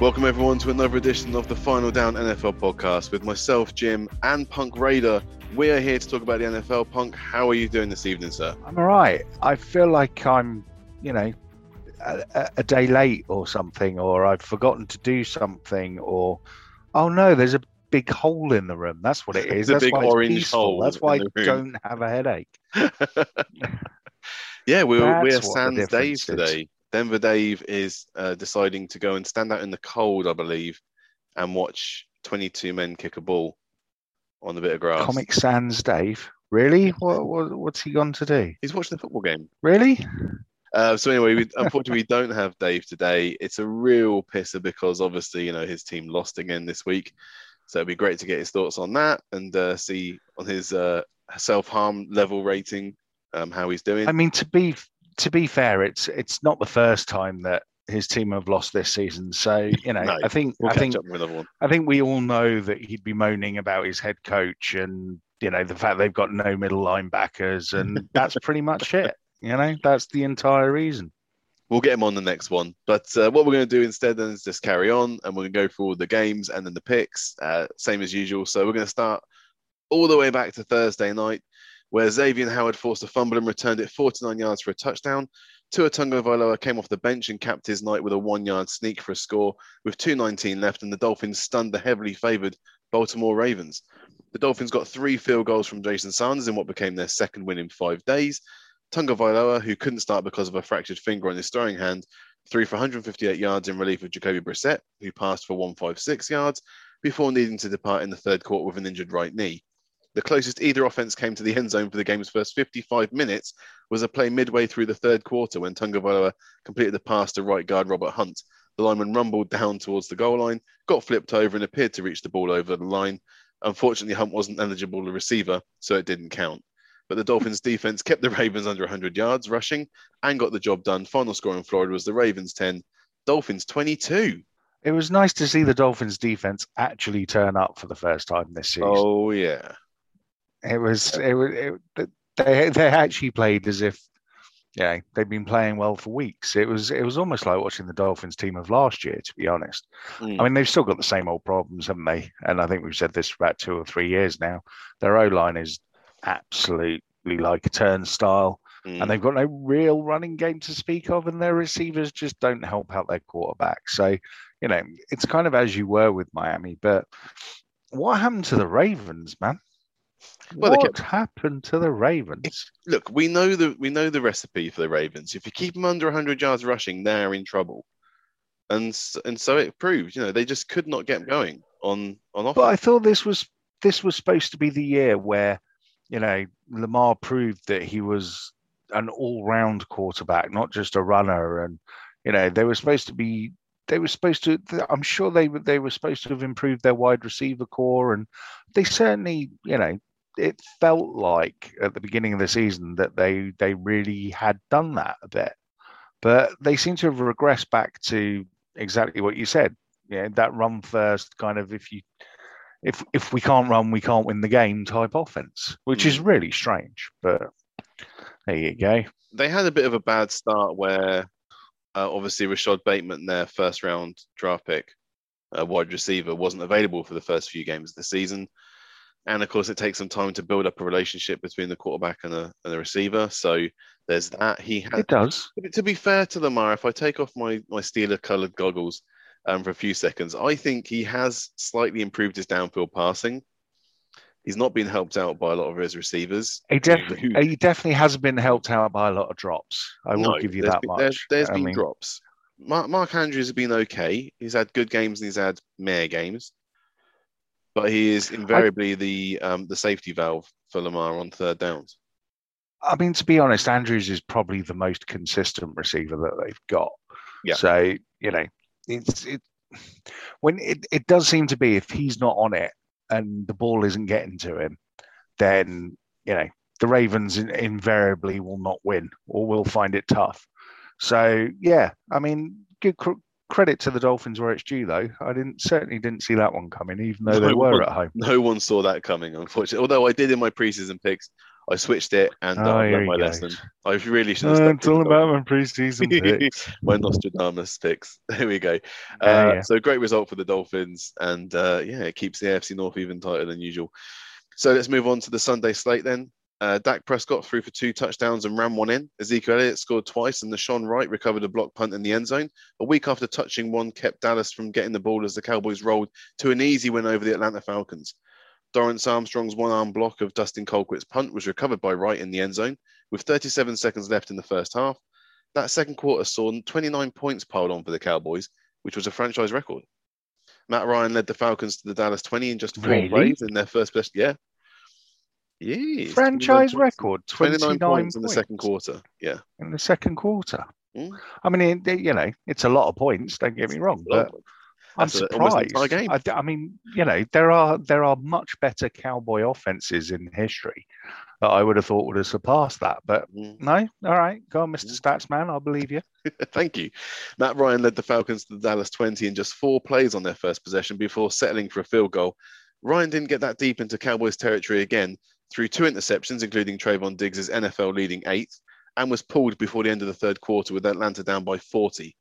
Welcome everyone to another edition of the Final Down NFL podcast with myself, Jim, and Punk Raider. We are here to talk about the NFL. Punk, how are you doing this evening, sir? I'm all right. I feel like I'm, you know, a, a day late or something, or I've forgotten to do something, or oh no, there's a big hole in the room. That's what it is. It's a That's big why it's orange peaceful. hole That's why I don't have a headache. yeah, we're, we're That's the Sans Dave today. Denver Dave is uh, deciding to go and stand out in the cold, I believe, and watch 22 men kick a ball on a bit of grass. Comic Sans Dave. Really? What, what what's he gone to do? He's watching the football game. Really? Uh, so anyway, we, unfortunately, we don't have Dave today. It's a real pisser because obviously, you know, his team lost again this week. So it'd be great to get his thoughts on that and uh, see on his uh, self harm level rating um, how he's doing. I mean, to be to be fair, it's it's not the first time that his team have lost this season. So you know, No, I think we'll I think up with another one. I think we all know that he'd be moaning about his head coach and you know the fact they've got no middle linebackers, and that's pretty much it. You know, that's the entire reason. We'll get him on the next one. But uh, what we're going to do instead then is just carry on and we're going to go through all the games and then the picks, uh, same as usual. So we're going to start all the way back to Thursday night, where Xavier Howard forced a fumble and returned it 49 yards for a touchdown. Tua Tagovailoa came off the bench and capped his night with a one-yard sneak for a score with 2.19 left, and the Dolphins stunned the heavily favoured Baltimore Ravens. The Dolphins got three field goals from Jason Sanders in what became their second win in five days. Tagovailoa, who couldn't start because of a fractured finger on his throwing hand, threw for 158 yards in relief of Jacoby Brissett, who passed for 156 yards before needing to depart in the third quarter with an injured right knee. The closest either offense came to the end zone for the game's first 55 minutes was a play midway through the third quarter when Tagovailoa completed the pass to right guard Robert Hunt. The lineman rumbled down towards the goal line, got flipped over, and appeared to reach the ball over the line. Unfortunately, Hunt wasn't eligible to receiver, so it didn't count. But the Dolphins' defense kept the Ravens under 100 yards rushing and got the job done. Final score in Florida was the Ravens 10, Dolphins 22. It was nice to see the Dolphins' defense actually turn up for the first time this season. Oh, yeah. It was it was it, they they actually played as if yeah they've been playing well for weeks. It was it was almost like watching the Dolphins team of last year, to be honest. Mm. I mean they've still got the same old problems, haven't they? And I think we've said this for about two or three years now. Their O line is absolutely like a turnstile, Mm. and they've got no real running game to speak of, and their receivers just don't help out their quarterback. So you know it's kind of as you were with Miami, but what happened to the Ravens, man? Well, what kept- happened to the Ravens? Look, we know the we know the recipe for the Ravens. If you keep them under 100 yards rushing, they're in trouble. And and so it proved, you know, they just could not get going on on offense. But I thought this was this was supposed to be the year where, you know, Lamar proved that he was an all-round quarterback, not just a runner. And you know, they were supposed to be they were supposed to. I'm sure they were they were supposed to have improved their wide receiver core, and they certainly, you know, it felt like at the beginning of the season that they they really had done that a bit, but they seem to have regressed back to exactly what you said. Know, that run first kind of if you if if we can't run, we can't win the game type offense, which is really strange. But there you go. they had a bit of a bad start where uh, obviously Rashod Bateman, their first round draft pick, uh, wide receiver, wasn't available for the first few games of the season. And of course, it takes some time to build up a relationship between the quarterback and the, and the receiver. So there's that. He had It does. to be fair to Lamar, if I take off my, my Steeler coloured goggles um, for a few seconds, I think he has slightly improved his downfield passing. He's not been helped out by a lot of his receivers. He, def- Who- he definitely hasn't been helped out by a lot of drops. I will No, give you that been, much. There's, there's I been mean, drops. Mark, Mark Andrews has been okay. He's had good games and he's had meh games, but he is invariably the um, the safety valve for Lamar on third downs. I mean, to be honest, Andrews is probably the most consistent receiver that they've got. Yeah. So you know, it's it when it, it does seem to be if he's not on it and the ball isn't getting to him, then you know the Ravens in, invariably will not win or will find it tough. So yeah, I mean, good credit to the Dolphins where it's due, though. I didn't certainly didn't see that one coming, even though they were one- at home. No one saw that coming, unfortunately. Although I did in my preseason picks, I switched it and uh, Oh, I learned my lesson. I really should have Uh, it's all about my preseason picks. my Nostradamus picks. There we go. Yeah, Uh, yeah. So great result for the Dolphins, and uh, yeah, it keeps the AFC North even tighter than usual. So let's move on to the Sunday slate then. Uh, Dak Prescott threw for two touchdowns and ran one in. Ezekiel Elliott scored twice, and Deshaun Wright recovered a block punt in the end zone. A week after touching one kept Dallas from getting the ball as the Cowboys rolled to an easy win over the Atlanta Falcons. Dorance Armstrong's one arm block of Dustin Colquitt's punt was recovered by Wright in the end zone with 37 seconds left in the first half. That second quarter saw 29 points piled on for the Cowboys, which was a franchise record. Matt Ryan led the Falcons to the Dallas 20 in just four Really? plays in their first possession. Yeah. Yes. Franchise record, 29, 29 points in the second quarter. Yeah. in the second quarter. Mm. I mean, it, you know, it's a lot of points. Don't get me wrong, but I'm That's surprised. game. I, I mean, you know, there are there are much better cowboy offenses in history that I would have thought would have surpassed that. But Mm. no, all right, go on, Mr. Statsman, I'll believe you. Thank you. Matt Ryan led the Falcons to the Dallas 20 in just four plays on their first possession before settling for a field goal. Ryan didn't get that deep into Cowboys territory again threw two interceptions, including Trevon Diggs' NFL leading eighth, and was pulled before the end of the third quarter with Atlanta down by 40.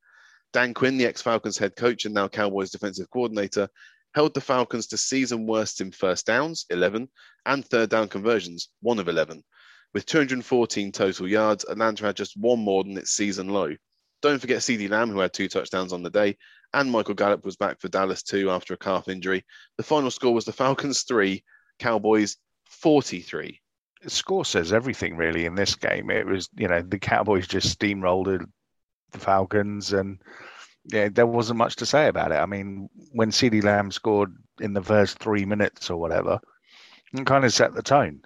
Dan Quinn, the ex Falcons head coach and now Cowboys defensive coordinator, held the Falcons to season worst in first downs, 11, and third down conversions, 1 of 11. With 214 total yards, Atlanta had just one more than its season low. Don't forget CeeDee Lamb, who had two touchdowns on the day, and Michael Gallup was back for Dallas too after a calf injury. The final score was the Falcons 3, Cowboys 43. The score says everything really in this game. It was, you know, the Cowboys just steamrolled the Falcons, and yeah, there wasn't much to say about it. I mean, when CeeDee Lamb scored in the first three minutes or whatever, it kind of set the tone.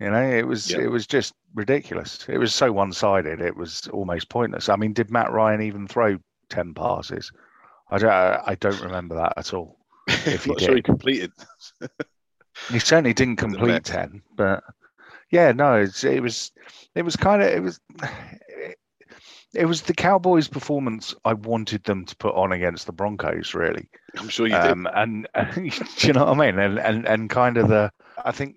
You know, it was Yeah. it was just ridiculous. It was so one sided. It was almost pointless. I mean, did Matt Ryan even throw ten passes? I don't. I don't remember that at all. If he not sure he completed. He certainly didn't complete ten, but yeah, no, it's, it was it was kind of it was it was the Cowboys' performance I wanted them to put on against the Broncos, really. I'm sure you did. Um, and, and do you know what I mean? And and and kind of the I think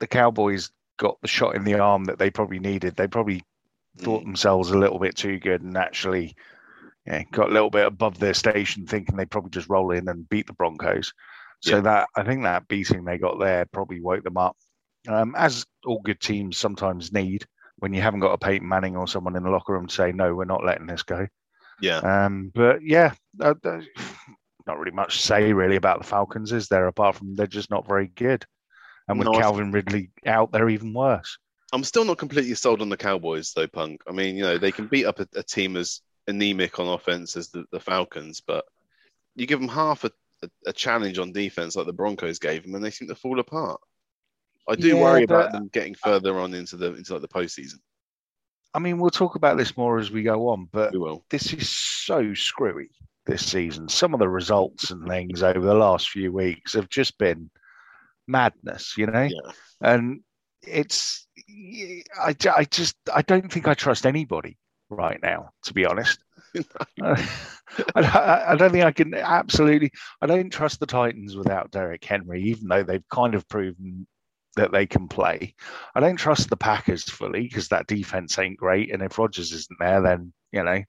the Cowboys got the shot in the arm that they probably needed. They probably thought Mm. themselves a little bit too good and actually yeah, got a little bit above their station, thinking they'd probably just roll in and beat the Broncos. So Yeah. that I think that beating they got there probably woke them up, um, as all good teams sometimes need when you haven't got a Peyton Manning or someone in the locker room to say no, we're not letting this go. Yeah. Um, but yeah, uh, uh, not really much to say really about the Falcons, is there? Apart from they're just not very good, and with No, Calvin Ridley out, they're even worse. I'm still not completely sold on the Cowboys, though, Punk. I mean, you know, they can beat up a, a team as anemic on offense as the, the Falcons, but you give them half a, a, a challenge on defense like the Broncos gave them, and they seem to fall apart. I do Yeah, worry but- about them getting further on into the into like the postseason. I mean, we'll talk about this more as we go on, but this is so screwy this season. Some of the results and things over the last few weeks have just been madness, you know? Yeah. And it's, I, I just, I don't think I trust anybody right now, to be honest. I, I I don't think I can absolutely, I don't trust the Titans without Derrick Henry, even though they've kind of proven that they can play. I don't trust the Packers fully because that defense ain't great. And if Rodgers isn't there, then, you know,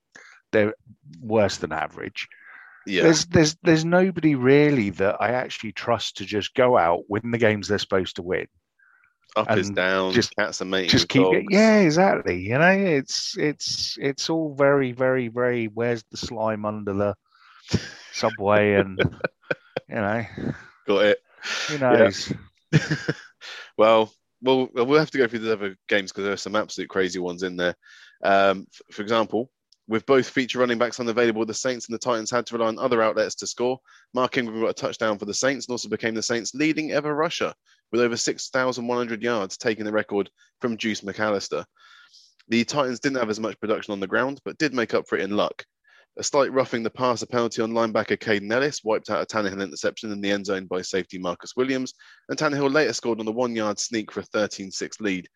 they're worse than average. Yeah. There's there's there's nobody really that I actually trust to just go out, win the games they're supposed to win. Up is down. just- cats are mating. Just keep dogs. it. Yeah, exactly. You know, it's it's it's all very, very, very where's the slime under the subway and you know, Got it. who knows? well, well, we'll have to go through the other games because there are some absolute crazy ones in there. Um, for example, with both feature running backs unavailable, the Saints and the Titans had to rely on other outlets to score. Mark Ingram got a touchdown for the Saints and also became the Saints' leading ever rusher with over 6,100 yards, taking the record from Deuce McAllister. The Titans didn't have as much production on the ground, but did make up for it in luck. A slight roughing the passer penalty on linebacker Kaden Elliss wiped out a Tannehill interception in the end zone by safety Marcus Williams, and Tannehill later scored on the one yard sneak for a 13 6 lead.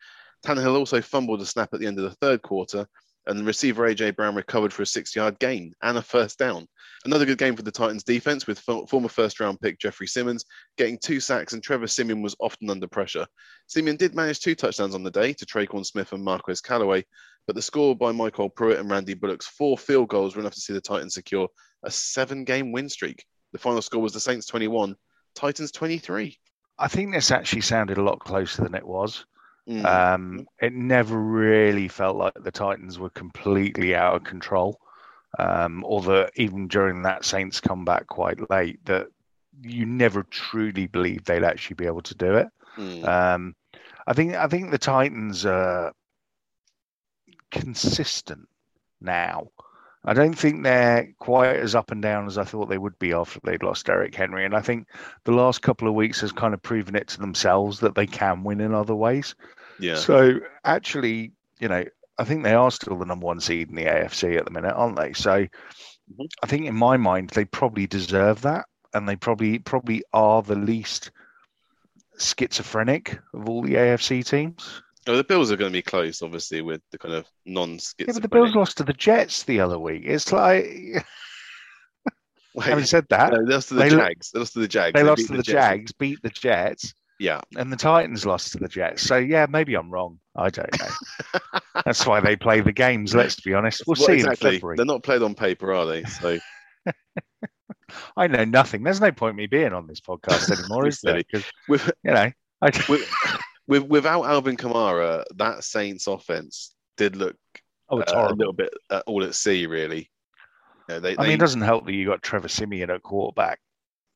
Tannehill also fumbled a snap at the end of the third quarter and receiver AJ Brown recovered for a six-yard gain and a first down. Another good game for the Titans defense with former first-round pick Jeffery Simmons getting two sacks and Trevor Siemian was often under pressure. Siemian did manage two touchdowns on the day to Tre'Quan Smith and Marquez Callaway, but the score by MyCole Pruitt and Randy Bullock's four field goals were enough to see the Titans secure a seven-game win streak. The final score was the Saints 21, Titans 23. I think this actually sounded a lot closer than it was. Mm. Um, it never really felt like the Titans were completely out of control. Um, or that even during that Saints comeback quite late, that you never truly believed they'd actually be able to do it. Mm. Um, I think I think the Titans are consistent now. I don't think they're quite as up and down as I thought they would be after they'd lost Derrick Henry. And I think the last couple of weeks has kind of proven it to themselves that they can win in other ways. Yeah. So actually, you know, I think they are still the number one seed in the AFC at the minute, aren't they? So mm-hmm. I think in my mind they probably deserve that, and they probably probably are the least schizophrenic of all the AFC teams. Oh, the Bills are going to be close, obviously, with the kind of non-schizophrenic. Yeah, but the Bills lost to the Jets the other week. It's like. Wait, Having said that, no, they lost to the they Jags. They lost to the Jags. They, they lost to the, the Jags, beat the Jets. Yeah. And the Titans lost to the Jets. So yeah, maybe I'm wrong. I don't know. That's why they play the games. Let's be honest. We'll, see exactly. in February. They're not played on paper, are they? So. I know nothing. There's no point me being on this podcast anymore, is there? Because with you know, I... with, with, without Alvin Kamara, that Saints offense did look oh, uh, a little bit uh, all at sea, really. You know, they, I mean, it doesn't help that you got Trevor Siemian at quarterback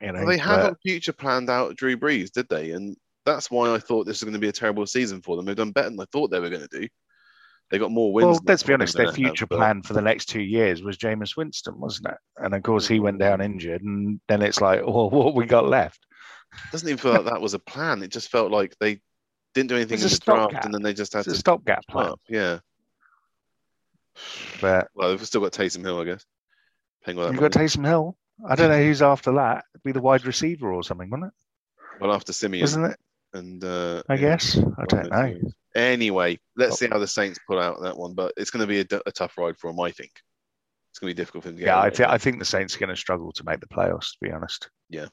you know, well, they haven't uh, future planned out Drew Brees, did they? And that's why I thought this was going to be a terrible season for them. They've done better than I thought they were going to do. They got more wins. Well, let's be honest. Their future have, plan for the next two years was Jameis Winston, wasn't it? And of course, he went down injured, and then it's like, well, what we got left? It doesn't even feel like that was a plan. It just felt like they didn't do anything in the draft, gap. and then they just had it's to stopgap plan. Up. Yeah. But well, we've still got Taysom Hill, I guess. You've got Taysom Hill. I don't know who's after that. It'd be the wide receiver or something, wouldn't it? Well, after Siemian, isn't it? And uh, I guess I don't know. Anyway, let's oh. see how the Saints pull out that one, but it's going to be a, a tough ride for them. I think it's going to be difficult for them. yeah, I, th- I think the Saints are going to struggle to make the playoffs. To be honest. Yeah.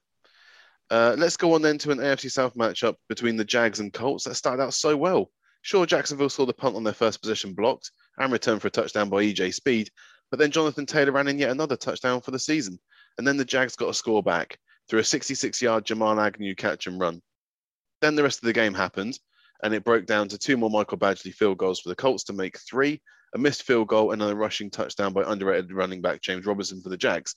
Uh, let's go on then to an AFC South matchup between the Jags and Colts that started out so well. Sure, Jacksonville saw the punt on their first possession blocked and returned for a touchdown by EJ Speed, but then Jonathan Taylor ran in yet another touchdown for the season. And then the Jags got a score back through a 66 yard Jamal Agnew catch and run. Then the rest of the game happened, and it broke down to two more Michael Badgley field goals for the Colts to make three, a missed field goal, and a rushing touchdown by underrated running back James Robinson for the Jags.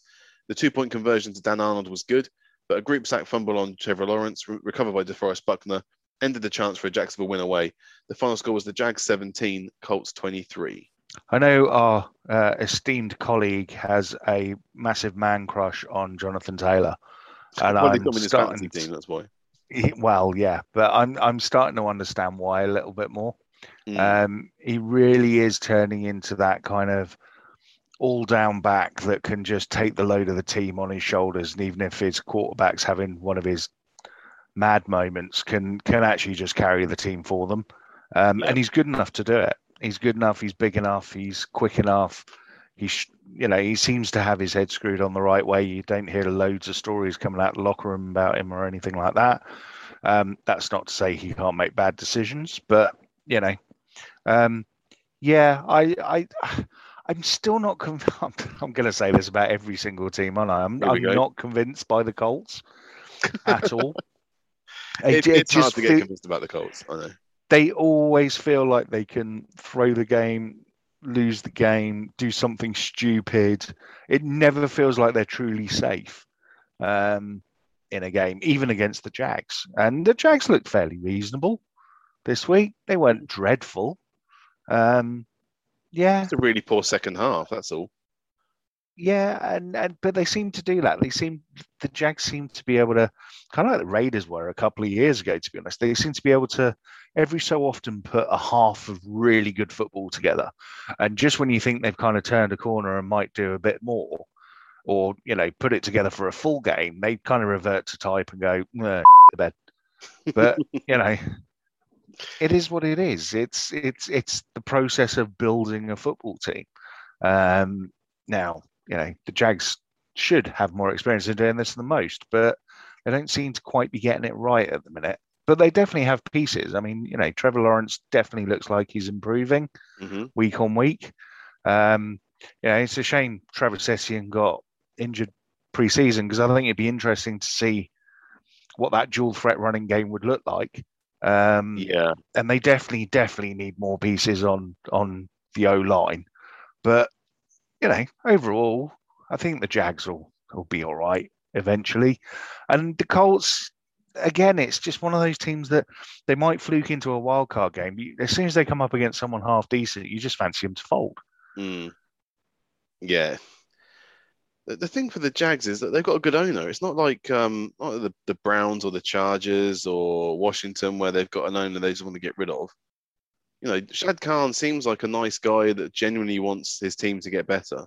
The two point conversion to Dan Arnold was good, but a group sack fumble on Trevor Lawrence, re- recovered by DeForest Buckner, ended the chance for a Jacksonville win away. The final score was the Jags 17, Colts 23. I know our uh, esteemed colleague has a massive man crush on Jonathan Taylor, and well, I'm starting. Team, that's why. Well, yeah, but I'm I'm starting to understand why a little bit more. Mm. Um, he really is turning into that kind of all down back that can just take the load of the team on his shoulders, and even if his quarterback's having one of his mad moments, can can actually just carry the team for them. Um, And he's good enough to do it he's good enough. He's big enough. He's quick enough. He's you know he seems to have his head screwed on the right way. You don't hear loads of stories coming out of the locker room about him or anything like that. Um, that's not to say he can't make bad decisions, but you know, um, yeah, I I. I'm still not convinced. I'm, I'm going to say this about every single team, aren't I? I'm, I'm not convinced by the Colts at all. it, it, it's hard to get convinced about the Colts. I know they always feel like they can throw the game, lose the game, do something stupid. It never feels like they're truly safe um, in a game, even against the Jags. And the Jags looked fairly reasonable this week. They weren't dreadful. Um, yeah, it's a really poor second half. That's all. Yeah, and, and but they seem to do that. They seem the Jags seem to be able to kind of like the Raiders were a couple of years ago. To be honest, they seem to be able to every so often put a half of really good football together, and just when you think they've kind of turned a corner and might do a bit more, or you know put it together for a full game, they kind of revert to type and go to bed. But you know, it is what it is. It's it's it's the process of building a football team. Um, now, you know, the Jags should have more experience in doing this than most, but they don't seem to quite be getting it right at the minute. But they definitely have pieces. I mean, you know, Trevor Lawrence definitely looks like he's improving hmm week on week. Um, yeah, it's a shame Trevor Etienne got injured pre-season because I think it'd be interesting to see what that dual threat running game would look like. Um, Yeah. and they definitely, definitely need more pieces on on the O line. But you know, overall, I think the Jags will will be all right eventually. And the Colts, again, it's just one of those teams that they might fluke into a wild card game. As soon as they come up against someone half decent, you just fancy them to fold. Mm. Yeah. The, thing for the Jags is that they've got a good owner. It's not like um not the, the Browns or the Chargers or Washington where they've got an owner they just want to get rid of. You know, Shad Khan seems like a nice guy that genuinely wants his team to get better.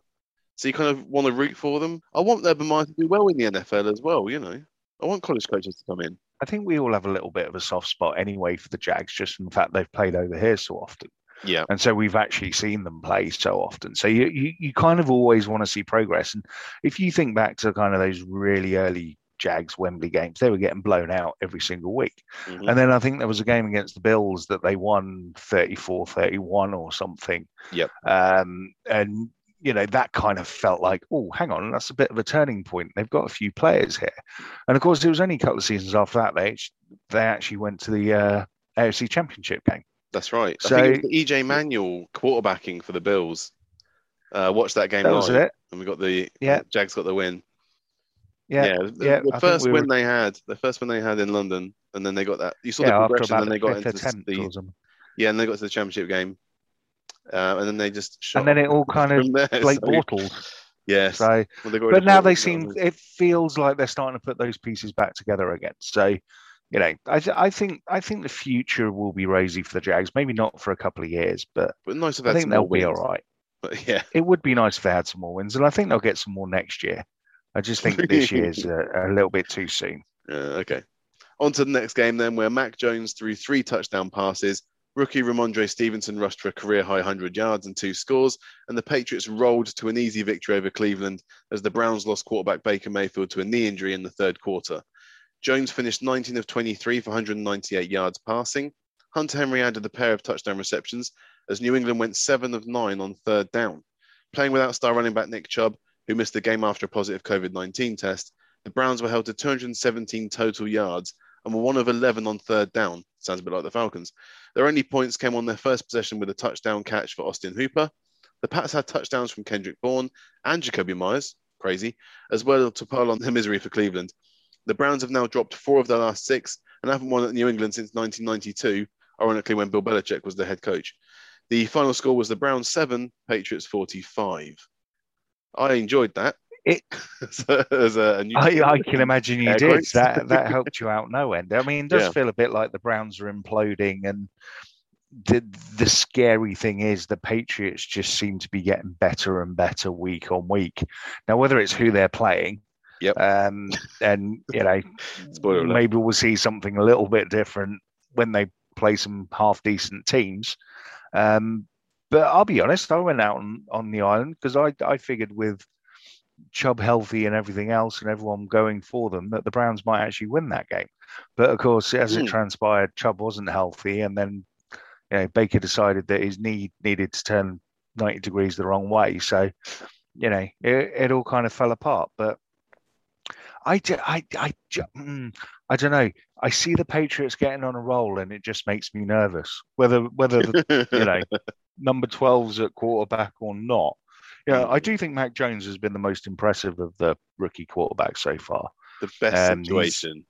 So you kind of want to root for them. I want Urban Meyer to do well in the NFL as well, you know. I want college coaches to come in. I think we all have a little bit of a soft spot anyway for the Jags, just from the fact they've played over here so often. Yeah. and so we've actually seen them play so often. So you you, you kind of always want to see progress. And if you think back to kind of those really early Jags Wembley games, they were getting blown out every single week. Mhm. And then I think there was a game against the Bills that they won 34-31 or something. Yep. Um, and you know that kind of felt like, oh, hang on, that's a bit of a turning point. They've got a few players here, and of course, it was only a couple of seasons after that they they actually went to the uh, AFC Championship game. That's right. I So- think it was the EJ Manuel quarterbacking for the Bills. Uh, watched that game That was live, it. and we got the Yeah. Jags got the win. Yeah, the, yeah, the first we win were- they had, the first win they had in London, and then they got that. You saw yeah, the progression, then they got into the yeah, and they got to the championship game, uh, and then they just shot and then it all kind of there. Blake so, Bortles. yes, So, well, they got rid but now they seem it feels like they're starting to put those pieces back together again. So, you know, I, th- I think I think the future will be rosy for the Jags. Maybe not for a couple of years, but but nice I think they'll be all wins. right. But yeah, It would be nice if they had some more wins, and I think they'll get some more next year. I just think this year's a, a little bit too soon. Uh, okay. On to the next game then, where Mac Jones threw three touchdown passes. Rookie Rhamondre Stevenson rushed for a career high 100 yards and two scores, and the Patriots rolled to an easy victory over Cleveland as the Browns lost quarterback Baker Mayfield to a knee injury in the third quarter. Jones finished 19 of 23 for 198 yards passing. Hunter Henry added a pair of touchdown receptions as New England went 7 of 9 on third down. Playing without star running back Nick Chubb, who missed the game after a positive COVID 19 test, the Browns were held to 217 total yards and were one of 11 on third down. Sounds a bit like the Falcons. Their only points came on their first possession with a touchdown catch for Austin Hooper. The Pats had touchdowns from Kendrick Bourne and Jakobi Meyers, crazy, as well to pile on the misery for Cleveland. The Browns have now dropped four of their last six and haven't won at New England since 1992, ironically, when Bill Belichick was the head coach. The final score was the Browns 7, Patriots 45. I enjoyed that. It- as a, a new I, I can imagine you did. That that helped you out no end. I mean, it does Yeah. feel a bit like the Browns are imploding, and the the scary thing is the Patriots just seem to be getting better and better week on week. Now, whether it's who they're playing, Yep. um, and you know, maybe we'll see something a little bit different when they play some half decent teams. Um, but I'll be honest, I went out on, on the island because I I figured with Chubb healthy and everything else, and everyone going for them, that the Browns might actually win that game. But of course, as it Hmm. transpired, Chubb wasn't healthy, and then you know Baker decided that his knee needed to turn ninety degrees the wrong way. So you know it, it all kind of fell apart. But I, I, I, mm, I don't know. I see the Patriots getting on a roll, and it just makes me nervous. Whether whether the you know, number 12's at quarterback or not. Yeah, I do think Mac Jones has been the most impressive of the rookie quarterbacks so far. the best Um, situation.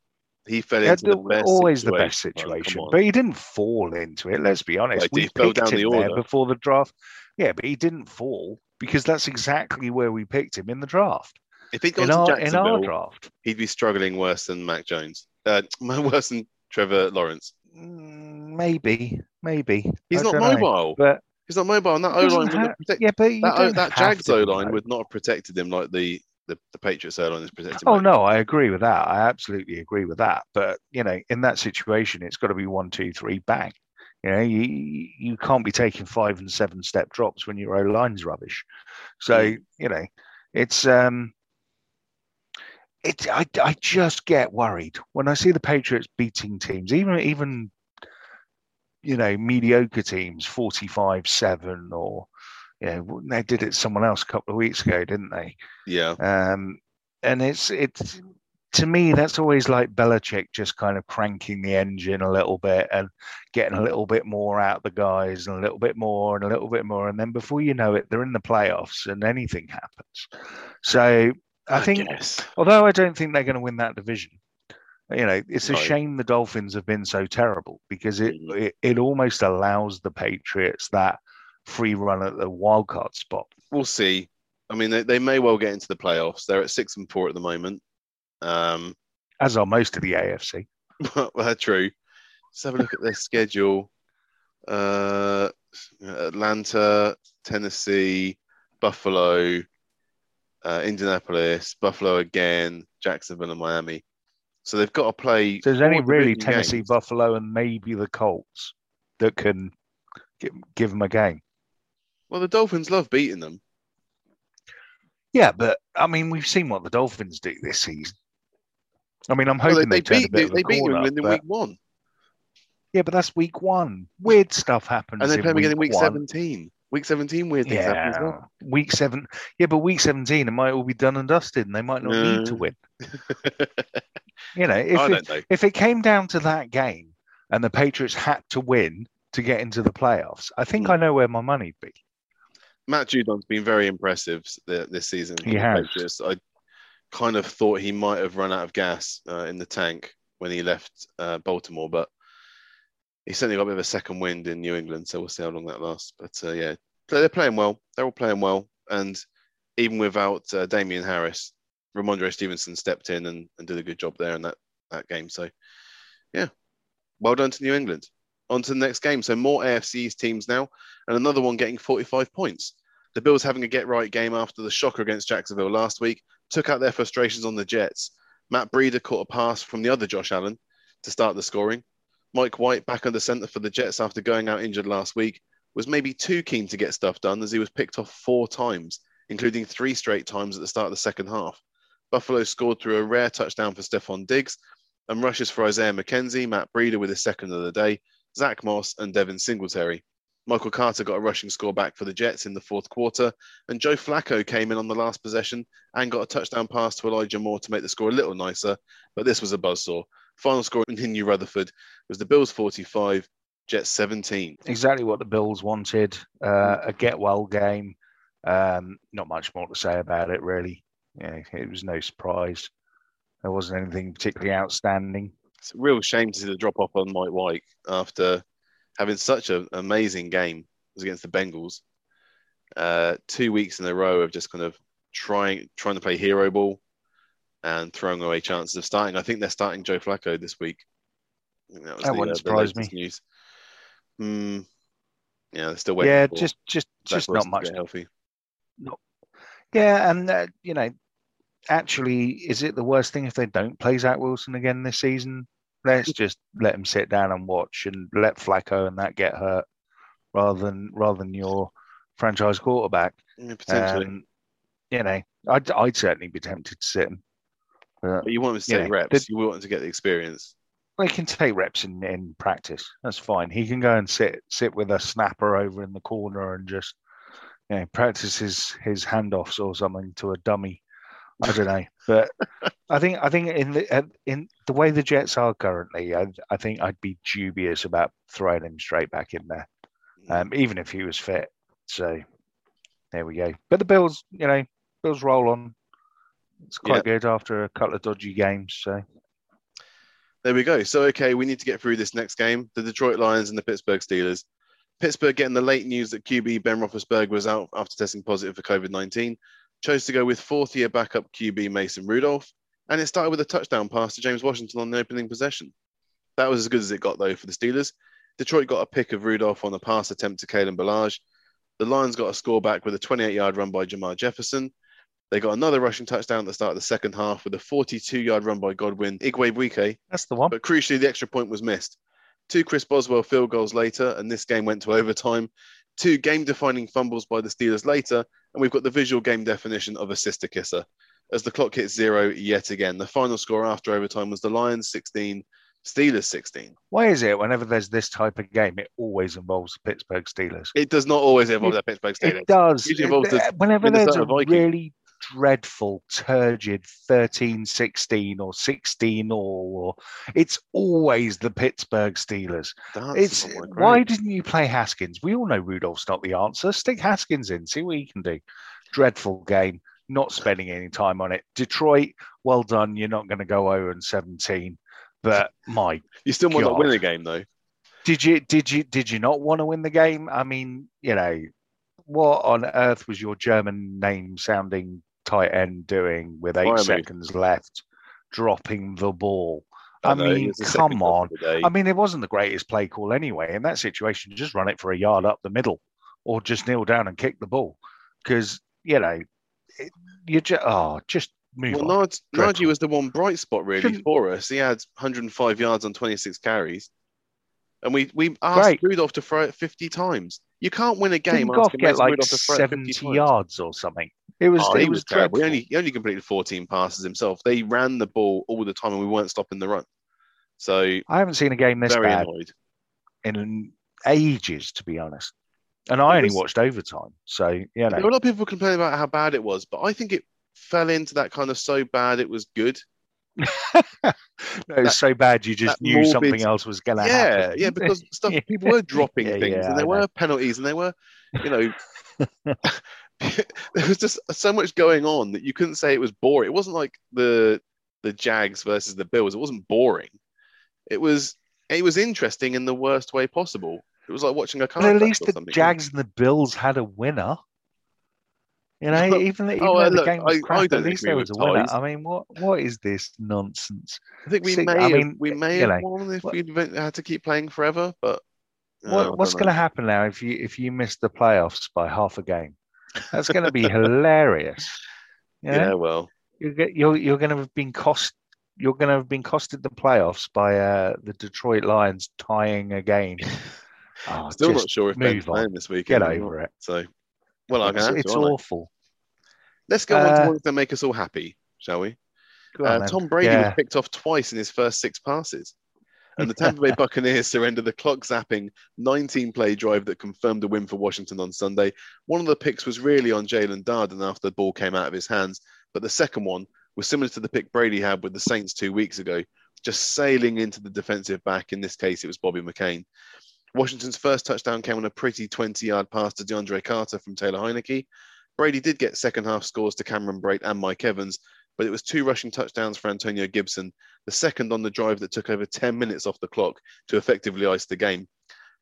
He fell into the, the- best always the best Oh, situation, on. but he didn't fall into it. Let's be honest. Like, we picked down him the there before the draft. Yeah, but he didn't fall because that's exactly where we picked him in the draft. If he'd gone In to our in Jacksonville, our draft, he'd be struggling worse than Mac Jones. Uh, worse than Trevor Lawrence. Mm, maybe, maybe He's I not mobile. But He's not mobile, and that O line ha- have yeah, but that. O, that Jags O line would not have protected him like the the, the Patriots O line has protected. Oh no, I agree with that. I absolutely agree with that. But you know, in that situation, it's got to be one, two, three, bang. You know, you you can't be taking five and seven step drops when your O line's rubbish. So Mm. you know, it's um, it. I I just get worried when I see the Patriots beating teams, even even you know mediocre teams, forty five seven or. You know, they did it someone else a couple of weeks ago, didn't they? Yeah. Um, and it's it's to me that's always like Belichick just kind of cranking the engine a little bit and getting a little bit more out the guys and a little bit more and a little bit more, and then before you know it, they're in the playoffs and anything happens. So I think, guess. although I don't think they're going to win that division, you know, it's a No. shame the Dolphins have been so terrible because it, Mm. it it almost allows the Patriots that free run at the wild card spot. we'll see. I mean, they, they may well get into the playoffs. They're at six and four at the moment. Um, As are most of the AFC. well, true. Let's have a look at their schedule. Uh, Atlanta, Tennessee, Buffalo, uh, Indianapolis, Buffalo again, Jacksonville, and Miami. So they've got to play. So there's only really Tennessee, games. Buffalo, and maybe the Colts that can give, give them a game. Well, the Dolphins love beating them. Yeah, but I mean, we've seen what the Dolphins do this season. I mean, I'm Well, hoping they, they, turn beat they, they beat New England in week one, Yeah, but that's week one. Weird stuff happens. and they play again in week one. seventeen. Week seventeen, weird things happen as Yeah, well. week seven. Yeah, but week seventeen, it might all be done and dusted, and they might not need to win. You know, if it, know. if it came down to that game and the Patriots had to win to get into the playoffs, I think Hmm. I know where my money'd be. Matt Judon's been very impressive this season. He has. Patriots. I kind of thought he might have run out of gas uh, in the tank when he left uh, Baltimore, but he certainly got a bit of a second wind in New England. So we'll see how long that lasts. But uh, yeah, they're playing well. They're all playing well, and even without uh, Damien Harris, Rhamondre Stevenson stepped in and, and did a good job there in that that game. So yeah, well done to New England. On to the next game. So more AFC's teams now, and another one getting 45 points. The Bills having a get right game after the shocker against Jacksonville last week took out their frustrations on the Jets. Matt Breida caught a pass from the other Josh Allen to start the scoring. Mike White, back under centre for the Jets after going out injured last week, was maybe too keen to get stuff done as he was picked off four times, including three straight times at the start of the second half. Buffalo scored through a rare touchdown for Stefon Diggs and rushes for Isaiah McKenzie, Matt Breida with his second of the day, Zach Moss, and Devin Singletary. Michael Carter got a rushing score back for the Jets in the fourth quarter, and Joe Flacco came in on the last possession and got a touchdown pass to Elijah Moore to make the score a little nicer, but this was a buzzsaw. Final score in New Rutherford was the Bills 45, Jets 17. Exactly what the Bills wanted. Uh, a get well game. Um, not much more to say about it, really. Yeah, it was no surprise. There wasn't anything particularly outstanding. It's a real shame to see the drop off on Mike White after having such an amazing game as against the Bengals. Uh, two weeks in a row of just kind of trying trying to play hero ball and throwing away chances of starting. I think they're starting Joe Flacco this week. Was That wouldn't surprise me. News. Hmm. yeah, they're still waiting. Yeah, just just just not much. healthy. Yeah, and uh, you know, actually, is it the worst thing if they don't play Zach Wilson again this season? Let's just let him sit down and watch, and let Flacco and that get hurt, rather than rather than your franchise quarterback. Yeah, potentially. Um, you know, I'd I'd certainly be tempted to sit him. But but you want him to take know, reps. the- you want him to get the experience. they can take reps in, in practice. That's fine. He can go and sit sit with a snapper over in the corner and just you know practice his his handoffs or something to a dummy. I don't know, but I think I think in the in the way the Jets are currently, I, I think I'd be dubious about throwing him straight back in there, um, even if he was fit. So there we go. But the Bills, you know, Bills roll on. It's quite good after a couple of dodgy games. So There we go. So, okay, we need to get through this next game the Detroit Lions and the Pittsburgh Steelers. Pittsburgh getting the late news that QB Ben Roethlisberger was out after testing positive for COVID 19, chose to go with fourth year backup QB Mason Rudolph, and it started with a touchdown pass to James Washington on the opening possession. That was as good as it got, though, for the Steelers. Detroit got a pick of Rudolph on a pass attempt to Kalen Balaj. The Lions got a score back with a 28 yard run by Jermar Jefferson. They got another rushing touchdown at the start of the second half with a 42 yard run by Godwin Igwebuike that's the one. but crucially, the extra point was missed. Two Chris Boswell field goals later, and this game went to overtime. Two game defining fumbles by the Steelers later, and we've got the visual game definition of a sister kisser. As the clock hits zero yet again, the final score after overtime was the Lions 16, Steelers 16. Why is it whenever there's this type of game, it always involves the Pittsburgh Steelers? It does not always involve the Pittsburgh Steelers. It does. Involves the whenever there's a Vikings. really dreadful, turgid 13 16 or 16 all, or it's always the Pittsburgh Steelers. That's It's uh, why didn't you play Haskins? We all know Rudolph's not the answer. Stick Haskins in, see what he can do. Dreadful game, not spending any time on it. Detroit, well done. You're not going to go 0 and 17. But my You still might not win a game though. did you did you did you not want to win the game? I mean, you know, what on earth was your German name sounding tight end doing with eight seconds left, dropping the ball? I, know, mean, it's the second come on. of the day. I mean, it wasn't the greatest play call anyway. In that situation, just run it for a yard up the middle, or just kneel down and kick the ball, because you know, it, you just oh, ah, just move Well, on. Dreadful. Najee was the one bright spot really Shouldn't- for us. He had 105 yards on 26 carries, and we we asked Great. Rudolph to throw it 50 times. You can't win a game Didn't Goff get like Rudolph to throw it 50 seventy yards or something? It was Oh, it he was was terrible. He only he only completed 14 passes himself. They ran the ball all the time, and we weren't stopping the run. So I haven't seen a game this bad annoyed. in ages, to be honest. And I It only watched overtime, so you were a lot of people complaining about how bad it was, but I think it fell into that kind of so bad it was good. No, it was so bad you just knew something else was going to Yeah, happen. yeah, yeah, because stuff people were dropping Yeah, things, yeah, and I there were know. penalties, and there were, you know, there was just so much going on that you couldn't say it was boring. It wasn't like the the Jags versus the Bills. It wasn't boring. It was it was interesting in the worst way possible. It was like watching a car. But at least the. Jags and the Bills had a winner. You know, Well, even, even oh, though uh, the look, game was crap, at least there was a winner. ties. I mean, what what is this nonsense? I think we See, may I have, mean, we may have know, won if we'd had to keep playing forever. But uh, What, what's going to happen now if you if you miss the playoffs by half a game? That's going to be hilarious. You know? Yeah, well, you're get- you're you're going to have been cost you're going to have been costed the playoffs by uh, the Detroit Lions tying a game. Oh, still not sure if on. playing this weekend. get over it. So, well, I'm It's, gonna it's to, aren't I? awful. Let's go on to Uh, ones that make us all happy, shall we? Go on Uh. Tom Brady was picked off twice in his first six passes. And the Tampa Bay Buccaneers surrendered the clock zapping 19 play drive that confirmed a win for Washington on Sunday. One of the picks was really on Jaelon Darden after the ball came out of his hands, but the second one was similar to the pick Brady had with the Saints two weeks ago, just sailing into the defensive back. In this case, it was Bobby McCain. Washington's first touchdown came on a pretty 20 yard pass to DeAndre Carter from Taylor Heinicke. Brady did get second half scores to Cameron Brate and Mike Evans, but it was two rushing touchdowns for Antonio Gibson, the second on the drive that took over 10 minutes off the clock to effectively ice the game.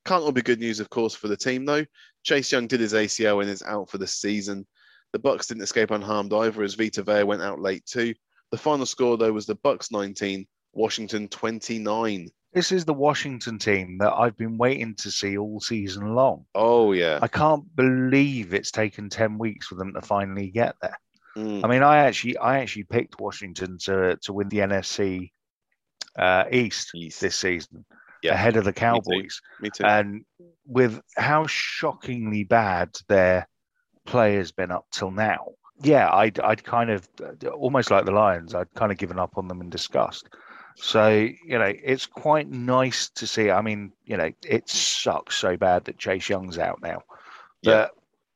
Can't all be good news, of course, for the team, though. Chase Young did his ACL and is out for the season. The Bucks didn't escape unharmed either, as Vita Vea went out late too. The final score, though, was the Bucks 19, Washington 29. This is the Washington team that I've been waiting to see all season long. Oh yeah, I can't believe it's taken 10 weeks for them to finally get there. Mm, I mean, I actually I actually picked Washington to to win the NFC uh, East East. this season Yeah, ahead of the Cowboys. me too. And with how shockingly bad their play has been up till now, yeah, I'd I'd kind of almost like the Lions, I'd kind of given up on them in disgust. So you know, it's quite nice to see. I mean, you know, it sucks so bad that Chase Young's out now, Yeah.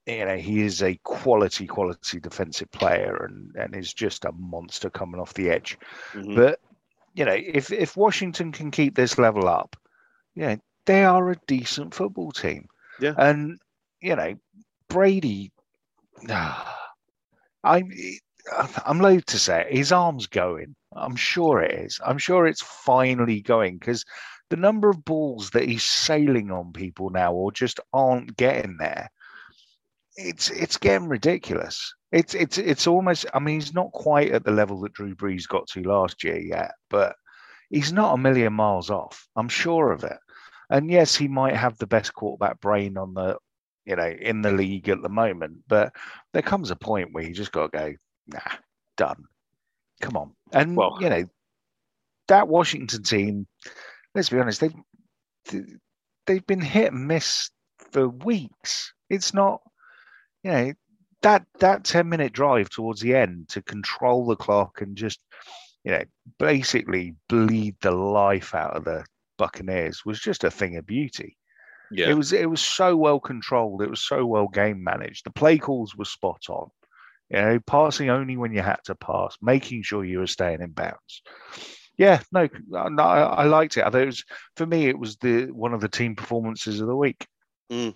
You know, he is a quality, quality defensive player, and and is just a monster coming off the edge. Mhm. But you know, if if Washington can keep this level up, you know, they are a decent football team. Yeah. And you know, Brady, I'm I'm loath to say it, his arm's going. I'm sure it is. I'm sure it's finally going because the number of balls that he's sailing on people now or just aren't getting there. It's it's getting ridiculous. It's it's it's almost. I mean, he's not quite at the level that Drew Brees got to last year yet, but he's not a million miles off. I'm sure of it. And yes, he might have the best quarterback brain on the, you know, in the league at the moment. But there comes a point where you just got to go, nah, done. Come on. And Well- you know, that Washington team. Let's be honest. They've they've been hit and miss for weeks. It's not, you know, that that 10 minute drive towards the end to control the clock and just, you know, basically bleed the life out of the Buccaneers was just a thing of beauty. Yeah. It was it was so well controlled. It was so well game managed. The play calls were spot on. You know, passing only when you had to pass, making sure you were staying in bounds. Yeah, no, no I, I liked it. I thought it was for me. It was the one of the team performances of the week. Mm.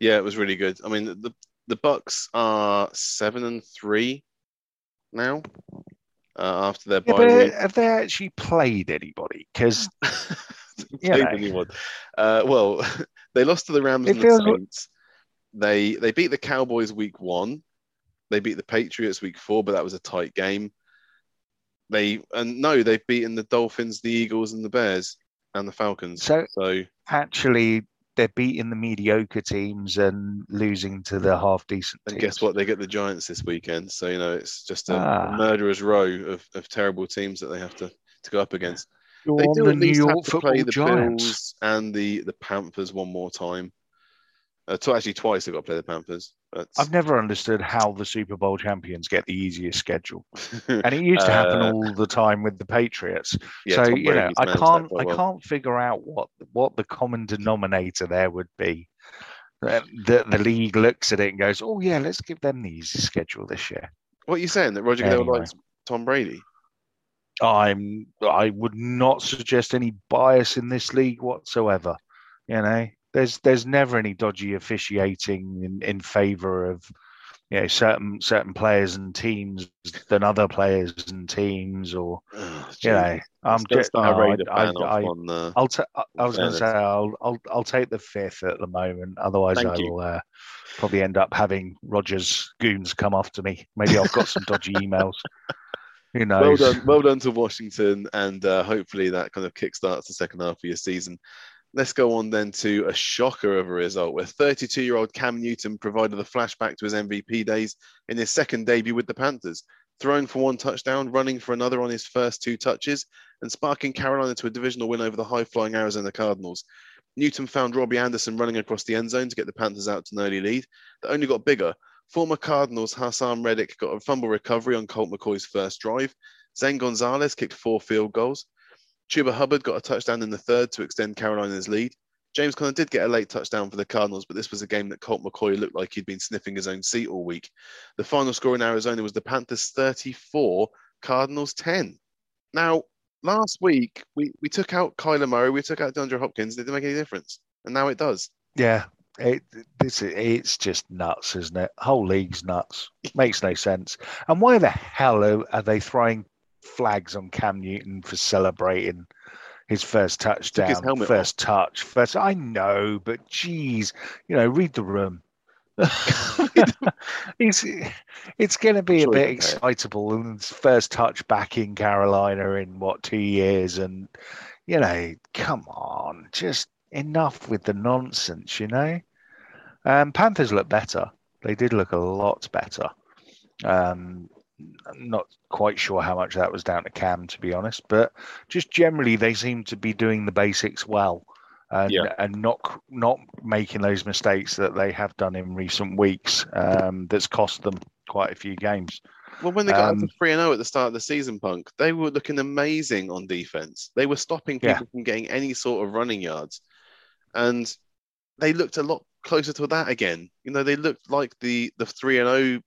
Yeah, it was really good. I mean, the the Bucks are seven and three now uh, after their Yeah, bye week. have they actually played anybody? Because Played know. anyone. Uh, well, they lost to the Rams It and the feels like- Saints. They they beat the Cowboys week one. They beat the Patriots week four, but that was a tight game. They and no, they've beaten the Dolphins, the Eagles, and the Bears and the Falcons. So so actually, they're beating the mediocre teams and losing to the half decent And guess what? They get the Giants this weekend. So, you know, it's just a, Ah. murderer's row of, of terrible teams that they have to, to go up against. You're They do the New York have to play the Giants. Bills and the, the Panthers one more time. Uh, to actually twice they've got to play the Panthers. But I've never understood how the Super Bowl champions get the easiest schedule, and it used to happen Uh, all the time with the Patriots. yeah, so Tom you know, I can't, I well. can't figure out what what the common denominator there would be. The the league looks at it and goes, "Oh yeah, let's give them the easy schedule this year." What are you saying? That Roger Goodell Anyway. likes Tom Brady? I'm I would not suggest any bias in this league whatsoever. You know, there's there's never any dodgy officiating in, in favor of you know certain certain players and teams than other players and teams or Oh, you know. I'm just no, I, I, I, on the I'll ta- I I was going to say I'll, I'll I'll take the fifth at the moment. Otherwise, Thank I you. will uh, probably end up having Rogers goons come after me. Maybe I've got some dodgy emails. Who well knows? done, well done to Washington, and uh, hopefully that kind of kickstarts the second half of your season. Let's go on then to a shocker of a result where 32 year old Cam Newton provided a flashback to his MVP days in his second debut with the Panthers, throwing for one touchdown, running for another on his first two touches, and sparking Carolina to a divisional win over the high flying Arizona Cardinals. Newton found Robby Anderson running across the end zone to get the Panthers out to an early lead that only got bigger. Former Cardinals Haason Reddick got a fumble recovery on Colt McCoy's first drive. Zane Gonzalez kicked four field goals. Chuba Hubbard got a touchdown in the third to extend Carolina's lead. James Conner did get a late touchdown for the Cardinals, but this was a game that Colt McCoy looked like he'd been sniffing his own seat all week. The final score in Arizona was the Panthers 34, Cardinals 10. Now, last week, we, we took out Kyler Murray, we took out DeAndre Hopkins. It didn't make any difference. And now it does. Yeah, it, this it's just nuts, isn't it? Whole league's nuts. Makes no sense. And why the hell are they throwing flags on Cam Newton for celebrating his first touchdown, helmet first touch, first? I know, but geez, you know, read the room. it's it's going to be a bit can pay it. excitable and first touch back in Carolina in what two years and you know come on just enough with the nonsense you know um, Panthers look better they did look a lot better um, I'm not quite sure how much that was down to Cam to be honest but just generally they seem to be doing the basics well and, Yeah. and not not making those mistakes that they have done in recent weeks um, that's cost them quite a few games Well, when they got Um, to 3 0 at the start of the season, Punk, they were looking amazing on defense. They were stopping people Yeah. from getting any sort of running yards. And they looked a lot closer to that again. You know, they looked like the the 3 and 0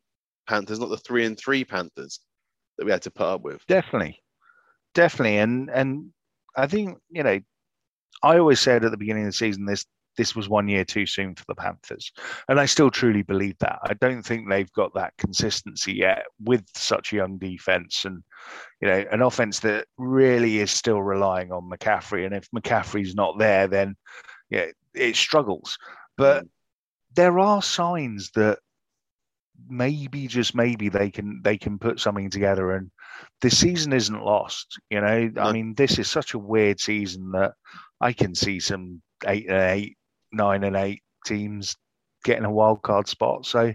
Panthers, not the 3 and 3 Panthers that we had to put up with. Definitely, definitely, and and I think you know, I always said at the beginning of the season this this was one year too soon for the Panthers, and I still truly believe that. I don't think they've got that consistency yet with such a young defense and you know an offense that really is still relying on McCaffrey, and if McCaffrey's not there, then yeah, it struggles. But mm. there are signs that maybe just maybe they can they can put something together and this season isn't lost you know? I mean this is such a weird season that i can see some eight and eight nine and eight teams getting a wild card spot. So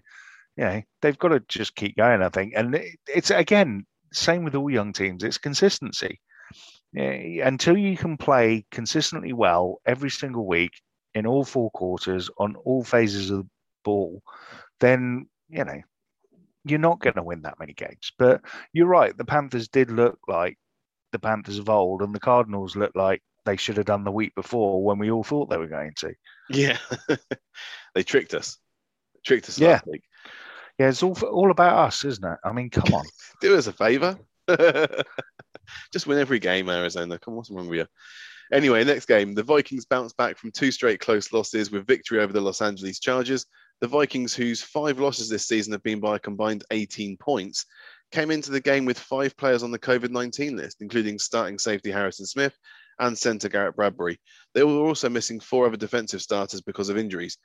you know they've got to just keep going i think. And it, it's again same with all young teams it's consistency. Yeah, until you can play consistently well every single week in all four quarters on all phases of the ball, then you know you're not going to win that many games. But you're right. The Panthers did look like the Panthers of old, and the Cardinals looked like they should have done the week before when we all thought they were going to. Yeah, they tricked us. Tricked us Yeah. Yeah, it's all all about us, isn't it? I mean, come on. Do us a favor. Just win every game, Arizona. Come on, what's wrong with you? Anyway, next game. The Vikings bounce back from two straight close losses with victory over the Los Angeles Chargers. The Vikings, whose five losses this season have been by a combined 18 points, came into the game with five players on the COVID 19 list, including starting safety Harrison Smith and centre Garrett Bradbury. They were also missing four other defensive starters because of injuries.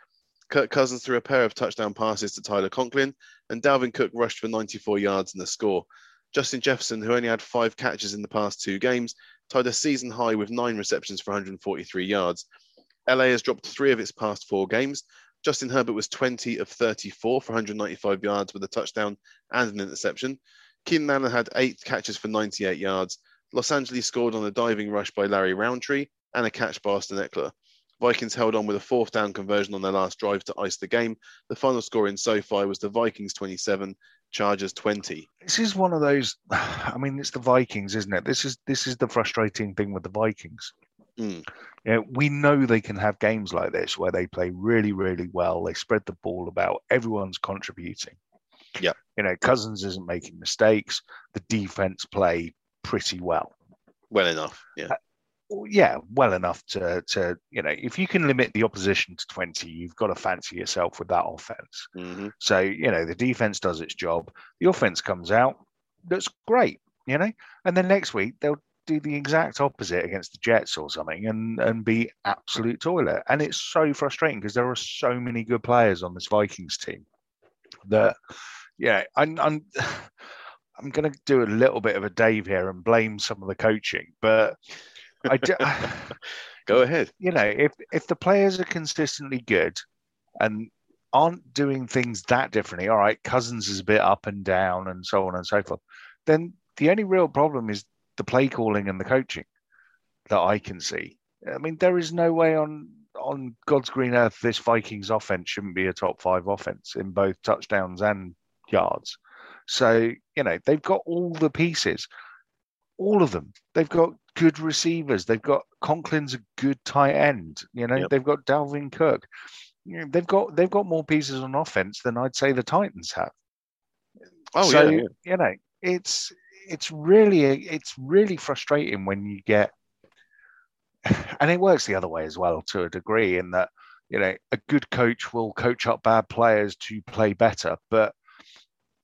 Kirk Cousins threw a pair of touchdown passes to Tyler Conklin, and Dalvin Cook rushed for 94 yards in the score. Justin Jefferson, who only had five catches in the past two games, tied a season high with nine receptions for 143 yards. LA has dropped three of its past four games. Justin Herbert was 20 of 34 for 195 yards with a touchdown and an interception. Keenan Allen had eight catches for 98 yards. Los Angeles scored on a diving rush by Larry Rountree and a catch by Austin Ekeler. Vikings held on with a fourth down conversion on their last drive to ice the game. The final score in SoFi was the Vikings 27, Chargers 20. This is one of those. I mean, it's the Vikings, isn't it? This is this is the frustrating thing with the Vikings. Mm. You know, we know they can have games like this where they play really, really well. They spread the ball about. Everyone's contributing. Yeah. You know, Cousins isn't making mistakes. The defense play pretty well. Well enough. Yeah. Well, Yeah, well enough to to you know, if you can limit the opposition to twenty, you've got to fancy yourself with that offense. hmm So, you know, the defense does its job. The offense comes out. That's great, you know? And then next week, they'll do the exact opposite against the Jets or something and, and be absolute toilet. And it's so frustrating because there are so many good players on this Vikings team that, yeah, I'm, I'm, I'm going to do a little bit of a Dave here and blame some of the coaching, but I, ju- Go ahead. you know, if if the players are consistently good and aren't doing things that differently, all right, Cousins is a bit up and down and so on and so forth, then the only real problem is the play calling and the coaching that I can see. I mean, there is no way on on God's green earth this Vikings offense shouldn't be a top five offense in both touchdowns and yards. So, you know, they've got all the pieces all of them. They've got good receivers. They've got Conklin's a good tight end. You know, Yep. they've got Dalvin Cook. You know, they've got they've got more pieces on offense than I'd say the Titans have. Oh, so, yeah, yeah. you know, it's it's really it's really frustrating when you get and it works the other way as well to a degree in that you know a good coach will coach up bad players to play better but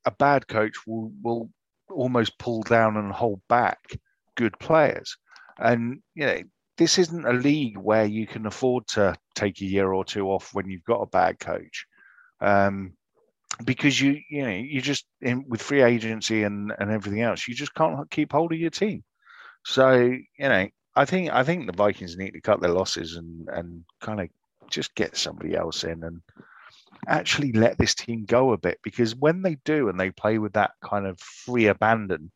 a bad coach will will almost pull down and hold back good players. And you know this isn't a league where you can afford to take a year or two off when you've got a bad coach. Um, because you you know you just in, with free agency and and everything else you just can't keep hold of your team. So you know i think i think the vikings need to cut their losses and and kind of just get somebody else in and actually let this team go a bit because when they do and they play with that kind of free abandon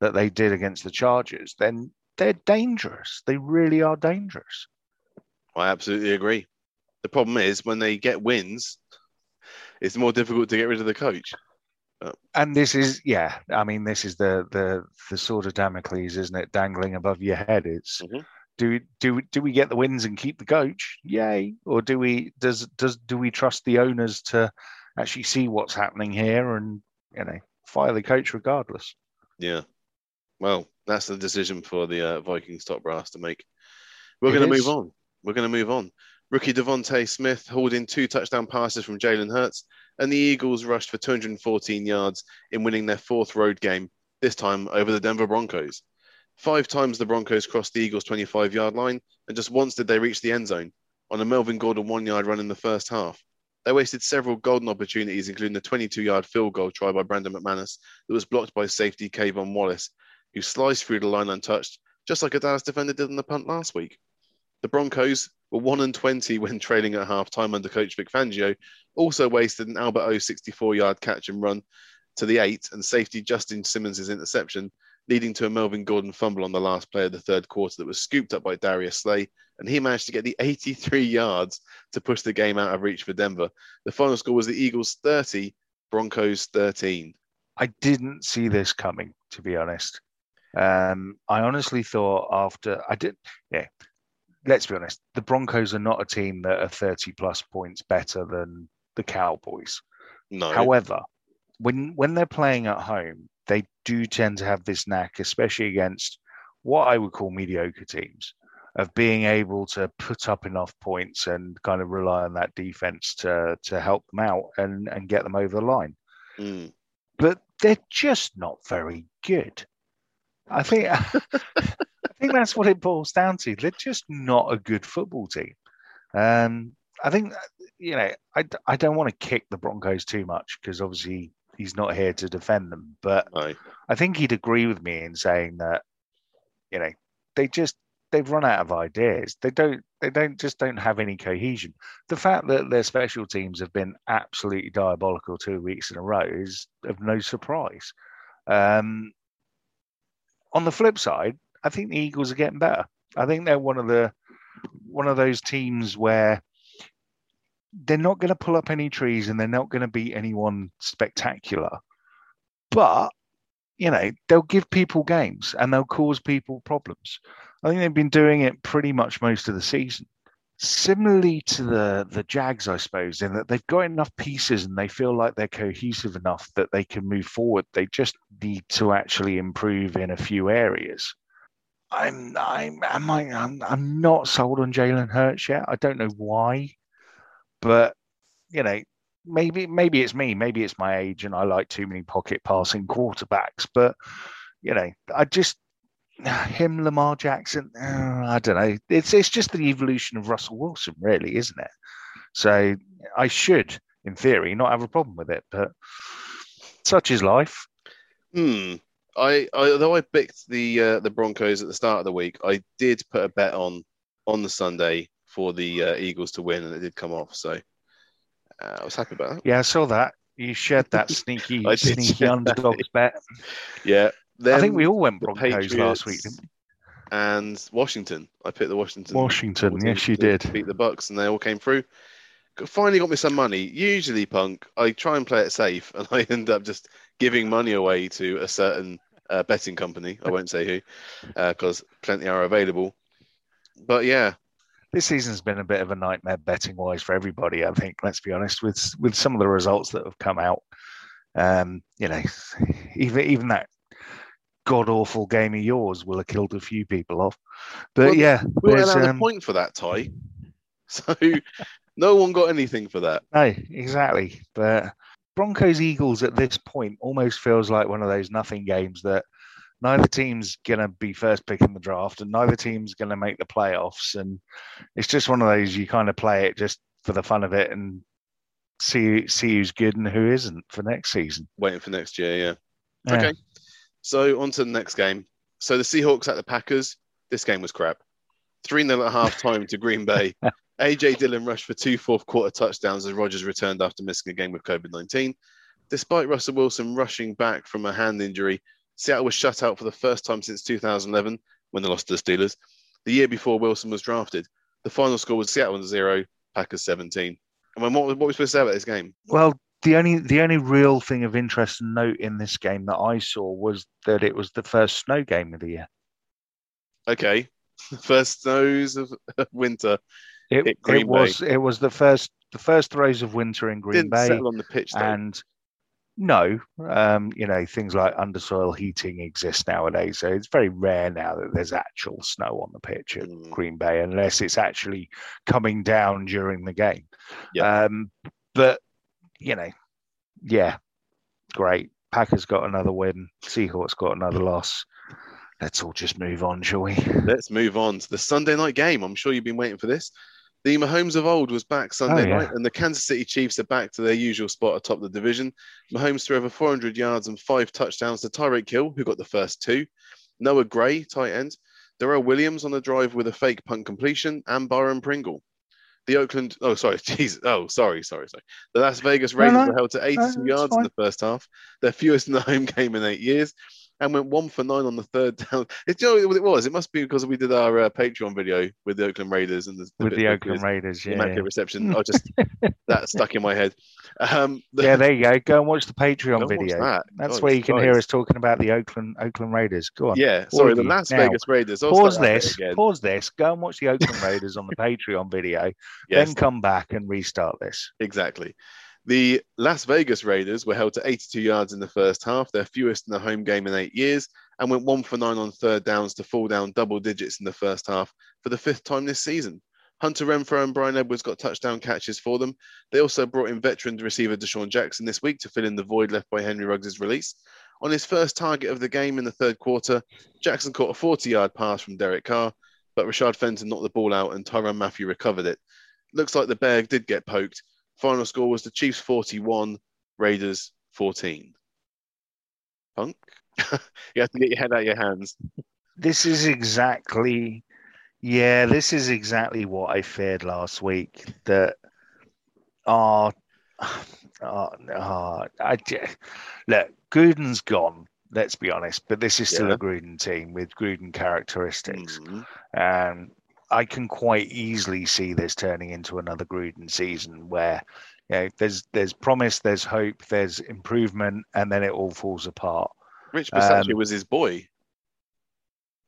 that they did against the chargers then they're dangerous. They really are dangerous. I absolutely agree. The problem is when they get wins, it's more difficult to get rid of the coach. and this is yeah i mean this is the the the sword of damocles isn't it dangling above your head it's Mhm. do do do we get the wins and keep the coach yay or do we does does do we trust the owners to actually see what's happening here and you know fire the coach regardless Yeah. Well, that's the decision for the uh, Vikings top brass to make. We're going to move on. We're going to move on. Rookie DeVonta Smith hauled in two touchdown passes from Jalen Hurts, and the Eagles rushed for 214 yards in winning their fourth road game, this time over the Denver Broncos. Five times the Broncos crossed the Eagles' 25 yard line, and just once did they reach the end zone on a Melvin Gordon one yard run in the first half. They wasted several golden opportunities, including the 22 yard field goal try by Brandon McManus that was blocked by safety K'Von Wallace, who sliced through the line untouched, just like a Dallas defender did on the punt last week. The Broncos were 1 and 20 when trailing at half time under coach Vic Fangio, also wasted an Albert O 64 yard catch and run to the eight and safety Justin Simmons' interception leading to a Melvin Gordon fumble on the last play of the third quarter that was scooped up by Darius Slay, and he managed to get the 83 yards to push the game out of reach for Denver. The final score was the Eagles 30, Broncos 13. I didn't see this coming, to be honest. Um, I honestly thought after I did, yeah. Let's be honest. The Broncos are not a team that are 30 plus points better than the Cowboys. No. However, when when they're playing at home, they do tend to have this knack, especially against what I would call mediocre teams, of being able to put up enough points and kind of rely on that defense to to help them out and and get them over the line. Mm. But they're just not very good. I think think that's what it boils down to. They're just not a good football team. Um, I think you know I, I don't want to kick the Broncos too much because obviously he's not here to defend them. But No. I think he'd agree with me in saying that you know they just they've run out of ideas. They don't they don't just don't have any cohesion. The fact that their special teams have been absolutely diabolical two weeks in a row is of no surprise. Um, on the flip side, I think the Eagles are getting better. I think they're one of the one of those teams where they're not going to pull up any trees and they're not going to beat anyone spectacular. But, you know, they'll give people games and they'll cause people problems. I think they've been doing it pretty much most of the season. Similarly to the the Jags, I suppose, in that they've got enough pieces and they feel like they're cohesive enough that they can move forward. They just need to actually improve in a few areas. I'm I'm am I, I'm I'm not sold on Jalen Hurts yet. I don't know why, but you know, maybe maybe it's me, maybe it's my age, and I like too many pocket passing quarterbacks. But you know, I just him, Lamar Jackson. uh, I don't know. It's it's just the evolution of Russell Wilson, really, isn't it? So I should, in theory, not have a problem with it, but such is life. Hmm. I, I although I picked the uh, the Broncos at the start of the week, I did put a bet on on the Sunday for the uh, Eagles to win, and it did come off. So uh, I was happy about that. Yeah, I saw that. You shared that sneaky, sneaky underdogs bet. Yeah. I think we all went Broncos last week. Didn't and Washington. I picked the Washington. Washington, yes, you did. Beat the Bucks, and they all came through. Finally got me some money. Usually, punk, I try and play it safe, and I end up just giving money away to a certain uh, betting company. I won't say who, because plenty are available. But yeah, This season's been a bit of a nightmare betting wise for everybody. I think. Let's be honest with with some of the results that have come out. Um, you know, even even that god awful game of yours will have killed a few people off. But Well, yeah, we allowed um, a point for that tie, so no one got anything for that. No, exactly. But Broncos Eagles at this point almost feels like one of those nothing games that neither team's gonna be first pick in the draft and neither team's gonna make the playoffs. And it's just one of those you kind of play it just for the fun of it and see see who's good and who isn't for next season. Waiting for next year, yeah. Yeah. Okay. So on to the next game. So the Seahawks at the Packers. This game was crap. 3 0 at half time to Green Bay. AJ Dillon rushed for two fourth quarter touchdowns as Rodgers returned after missing a game with COVID 19. Despite Russell Wilson rushing back from a hand injury, Seattle was shut out for the first time since 2011 when they lost to the Steelers. The year before Wilson was drafted. The final score was Seattle 0, Packers 17. And when, what, what were we supposed to say about this game? Well, the only the only real thing of interest and note in this game that I saw was that it was the first snow game of the year. Okay. First snows of winter. It, it was it was the first the first throws of winter in Green Didn't Bay. settle on the pitch, though. and no, um, you know things like undersoil heating exist nowadays, so it's very rare now that there's actual snow on the pitch at Mm. Green Bay, unless it's actually coming down during the game. Yeah. Um, but you know, yeah, great. Packers got another win. Seahawks got another loss. Let's all just move on, shall we? Let's move on to the Sunday night game. I'm sure you've been waiting for this. The Mahomes of old was back Sunday Oh, yeah. night, and the Kansas City Chiefs are back to their usual spot atop the division. Mahomes threw over 400 yards and five touchdowns to Tyreek Hill, who got the first two. Noah Gray, tight end. Darrel Williams on the drive with a fake punt completion, and Byron Pringle. The Oakland, oh sorry, jeez, oh sorry, sorry, sorry. The Las Vegas Raiders no, were held to 82 no, it's yards in the first half, their fewest in the home game in eight years. And went one for nine on the third down. It's you know what it was. It must be because we did our uh, Patreon video with the Oakland Raiders and the, with the Oakland Raiders. Yeah, immaculate reception. I just that stuck in my head. Um, the, yeah, there you go. Go and watch the Patreon video. That. That's God, where you can hear us talking about the Oakland Oakland Raiders. Go on. Yeah, sorry, the Las now, Vegas Raiders. Pause this. Pause this. Go and watch the Oakland Raiders on the Patreon video. Yes. Then come back and restart this. Exactly. The Las Vegas Raiders were held to 82 yards in the first half, their fewest in a home game in eight years, and went one for nine on third downs to fall down double digits in the first half for the fifth time this season. Hunter Renfrow and Bryan Edwards got touchdown catches for them. They also brought in veteran receiver DeSean Jackson this week to fill in the void left by Henry Ruggs' release. On his first target of the game in the third quarter, Jackson caught a 40 yard pass from Derek Carr, but Rashad Fenton knocked the ball out and Tyrann Mathieu recovered it. Looks like the Bear did get poked, Final score was the Chiefs 41, Raiders 14. Punk, you have to get your head out of your hands. This is exactly, yeah, this is exactly what I feared last week. That our, oh, oh, I, look, Gruden's gone. Let's be honest, but this is still yeah. a Gruden team with Gruden characteristics. Mm-hmm. And I can quite easily see this turning into another Gruden season where you know, there's there's promise, there's hope, there's improvement, and then it all falls apart. Rich Bisaccia um, was his boy.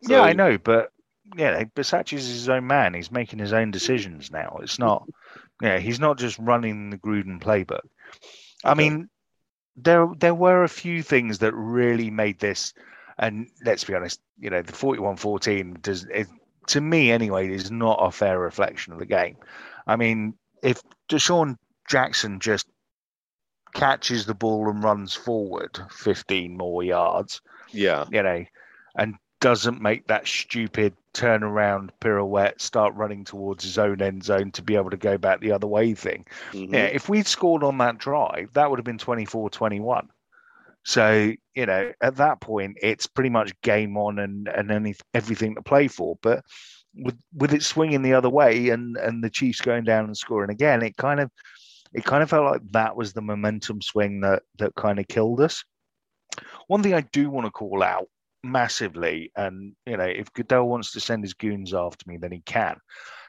So... Yeah, I know, but yeah, Bisaccia's his own man. He's making his own decisions now. It's not, yeah, he's not just running the Gruden playbook. I okay. mean, there there were a few things that really made this, and let's be honest, you know, the 41-14 does it, to me anyway, is not a fair reflection of the game. I mean, if DeSean Jackson just catches the ball and runs forward 15 more yards, yeah, you know, and doesn't make that stupid turnaround pirouette, start running towards his own end zone to be able to go back the other way thing. Mm-hmm. Yeah, if we'd scored on that drive, that would have been 24 21. So you know, at that point, it's pretty much game on and and any, everything to play for. But with with it swinging the other way and and the Chiefs going down and scoring again, it kind of it kind of felt like that was the momentum swing that that kind of killed us. One thing I do want to call out massively, and you know, if Goodell wants to send his goons after me, then he can.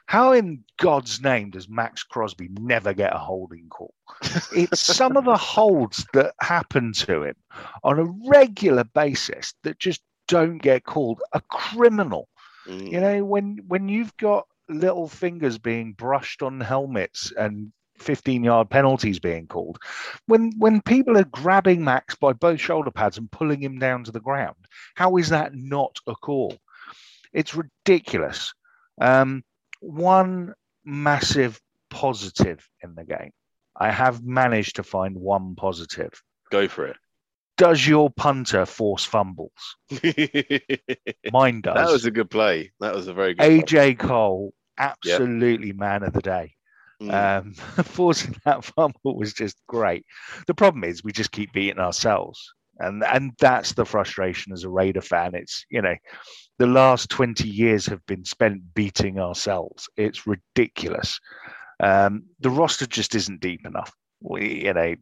How in God's name does Maxx Crosby never get a holding call? it's some of the holds that happen to him on a regular basis that just don't get called a criminal. Mm. You know, when when you've got little fingers being brushed on helmets and 15 yard penalties being called when when people are grabbing max by both shoulder pads and pulling him down to the ground how is that not a call it's ridiculous um, one massive positive in the game. I have managed to find one positive. Go for it. Does your punter force fumbles? Mine does. That was a good play. That was a very good AJ play. Cole, absolutely yep. man of the day. Mm. Um, forcing that fumble was just great. The problem is we just keep beating ourselves. And and that's the frustration as a Raider fan. It's you know, the last 20 years have been spent beating ourselves. It's ridiculous. Um, the roster just isn't deep enough. We, you know,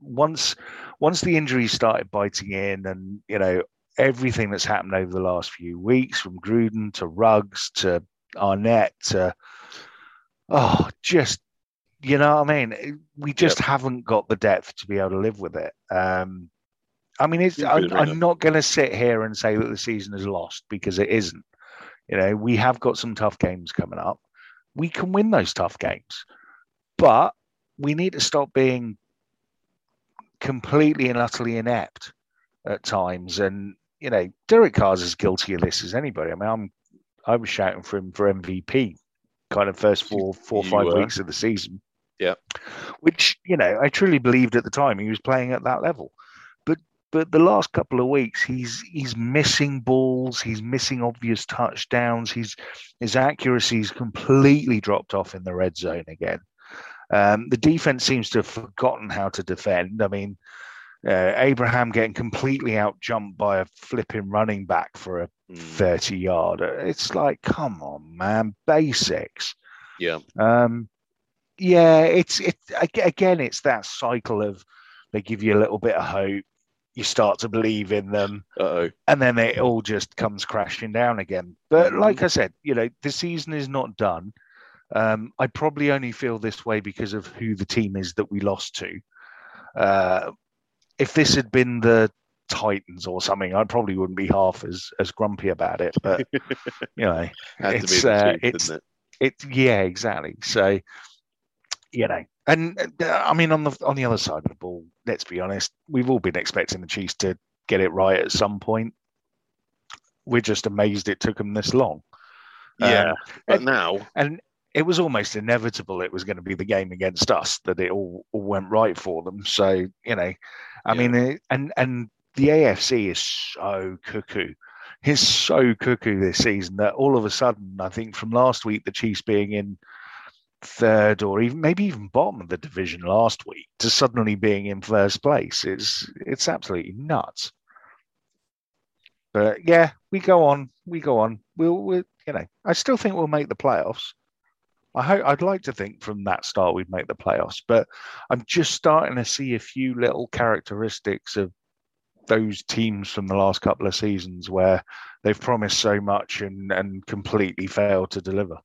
once once the injuries started biting in, and you know everything that's happened over the last few weeks, from Gruden to Ruggs to Arnette to oh, just you know what I mean. We just yep. haven't got the depth to be able to live with it. Um, I mean, it's, I'm, I'm not going to sit here and say that the season is lost because it isn't. You know, we have got some tough games coming up. We can win those tough games, but we need to stop being completely and utterly inept at times. And you know, Derek Carr's as guilty of this as anybody. I mean, I'm I was shouting for him for MVP, kind of first four four you five were. weeks of the season. Yeah, which you know I truly believed at the time he was playing at that level but the last couple of weeks he's he's missing balls he's missing obvious touchdowns he's his accuracy's completely dropped off in the red zone again. Um, the defense seems to have forgotten how to defend. I mean uh, abraham getting completely out jumped by a flipping running back for a mm. 30 yard. It's like come on man basics. Yeah. Um yeah it's it again it's that cycle of they give you a little bit of hope you start to believe in them, Uh-oh. and then it all just comes crashing down again. But Mhm. like I said, you know, the season is not done. Um, I probably only feel this way because of who the team is that we lost to. Uh, if this had been the Titans or something, I probably wouldn't be half as as grumpy about it. But you know, Had to be It's, the uh, it's- it? it's yeah, exactly. So you know, and uh, I mean, on the on the other side of the ball, let's be honest, we've all been expecting the Chiefs to get it right at some point. We're just amazed it took them this long. Yeah, Um, but now, and it was almost inevitable it was going to be the game against us that it all, all went right for them. So you know, I Yeah. mean, it, and and the AFC is so cuckoo. He's so cuckoo this season that all of a sudden, I think from last week, the Chiefs being in third or even maybe even bottom of the division last week to suddenly being in first place is it's absolutely nuts. But yeah, we go on, we go on. We'll, we'll you know, I still think we'll make the playoffs. I hope I'd like to think from that start we'd make the playoffs, but I'm just starting to see a few little characteristics of those teams from the last couple of seasons where they've promised so much and and completely failed to deliver.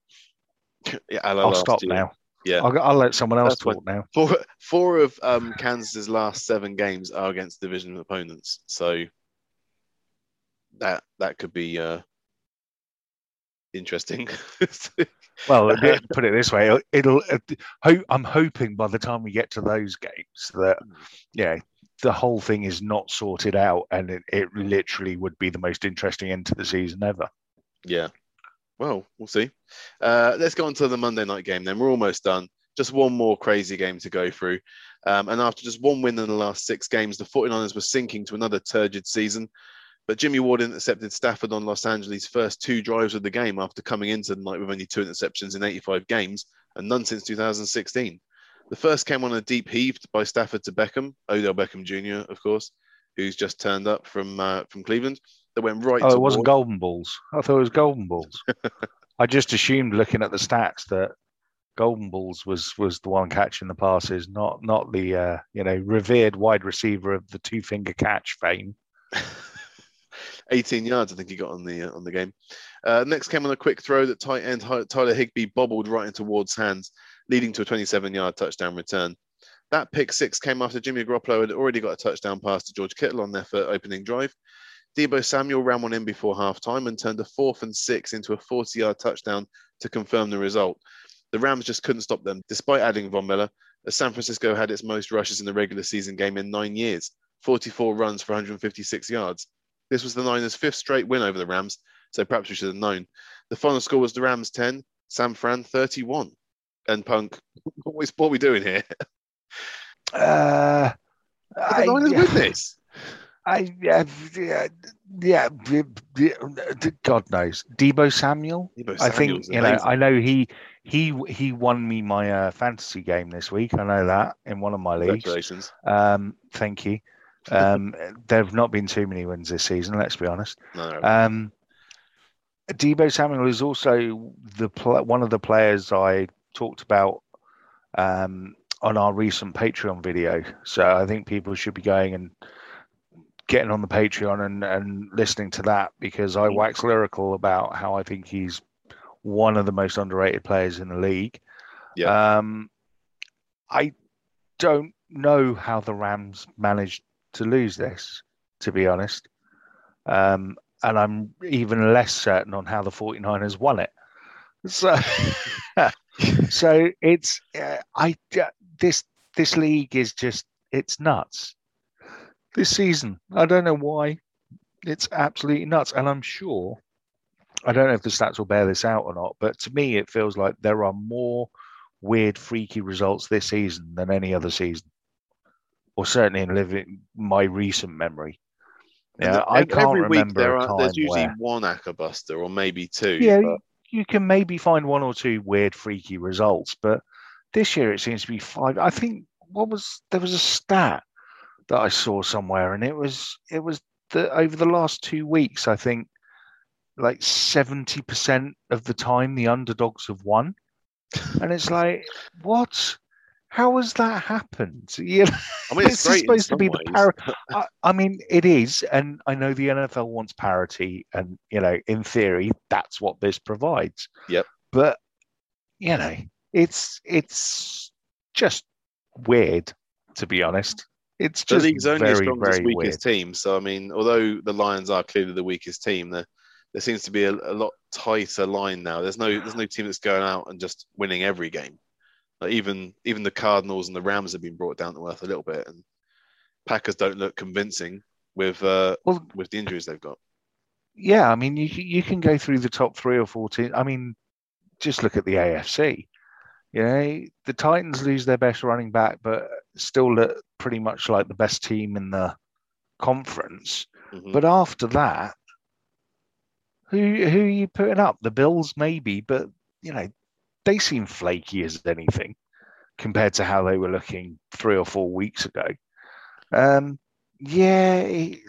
Yeah, I'll stop year. now. Yeah. I'll, I'll let someone else That's talk now. Four, four of um, Kansas's last seven games are against division opponents, so that that could be uh, interesting. Well, put it this way, it'll. it'll uh, ho- I'm hoping by the time we get to those games that, yeah, the whole thing is not sorted out, and it, it literally would be the most interesting end to the season ever. yeah. Well, we'll see. Uh, let's go on to the Monday night game then. We're almost done. Just one more crazy game to go through. Um, and after just one win in the last six games, the 49ers were sinking to another turgid season. But Jimmy Ward intercepted Stafford on Los Angeles' first two drives of the game after coming into the night with only two interceptions in 85 games and none since 2016. The first came on a deep heave by Stafford to Beckham, Odell Beckham Jr., of course, who's just turned up from uh, from Cleveland. That went right. Oh, it wasn't golden balls. I thought it was golden balls. I just assumed, looking at the stats, that golden balls was was the one catching the passes, not not the uh, you know revered wide receiver of the two finger catch fame. 18 yards, I think he got on the uh, on the game. Uh, next came on a quick throw that tight end Tyler Higbee bobbled right into Ward's hands, leading to a 27-yard touchdown return. That pick six came after Jimmy Garoppolo had already got a touchdown pass to George Kittle on their opening drive. Deebo Samuel ran one in before halftime and turned a fourth and six into a 40-yard touchdown to confirm the result. The Rams just couldn't stop them, despite adding Von Miller, as San Francisco had its most rushes in the regular season game in nine years, 44 runs for 156 yards. This was the Niners' fifth straight win over the Rams, so perhaps we should have known. The final score was the Rams 10, San Fran 31. And Punk, what are we doing here? Uh, the Niners win this? I yeah yeah yeah. God knows, Deebo Samuel. Deebo I think you know. amazing. I know he he he won me my uh, fantasy game this week. I know that in one of my leagues. Congratulations. Um, thank you. Um, there have not been too many wins this season. Let's be honest. No, Um, Deebo Samuel is also the pl- one of the players I talked about um, on our recent Patreon video. So I think people should be going and getting on the Patreon and, and listening to that because I wax lyrical about how I think he's one of the most underrated players in the league. Yeah. Um, I don't know how the Rams managed to lose this, to be honest. Um, and I'm even less certain on how the 49ers won it. So, so it's uh, I uh, this this league is just it's nuts. This season, I don't know why, it's absolutely nuts, and I'm sure I don't know if the stats will bear this out or not, but to me, it feels like there are more weird, freaky results this season than any other season, or certainly in living my recent memory. Yeah, the- I can't every week remember there a are, there's usually where- one Ackerbuster or maybe two. Yeah, but- you can maybe find one or two weird, freaky results, but this year it seems to be five. I think what was there was a stat that I saw somewhere, and it was it was the over the last two weeks, I think like seventy percent of the time the underdogs have won, and it's like what? How has that happened? You know, I mean, it's this is supposed to be the ways. par- I, I mean, it is, and I know the NFL wants parity, and you know, in theory, that's what this provides. Yep. But you know, it's it's just weird, to be honest. It's just The league's only very, as strong as very weird. weakest team. So I mean, although the Lions are clearly the weakest team, there there seems to be a, a lot tighter line now. There's no there's no team that's going out and just winning every game. Like even even the Cardinals and the Rams have been brought down to earth a little bit, and Packers don't look convincing with uh, Well, with the injuries they've got. yeah, I mean, you you can go through the top three or four teams. I mean, just look at the AFC. You know, the Titans lose their best running back, but still look pretty much like the best team in the conference. Mhm. But after that, who who are you putting up? The Bills, maybe, but you know, they seem flaky as anything compared to how they were looking three or four weeks ago. Um, yeah, it-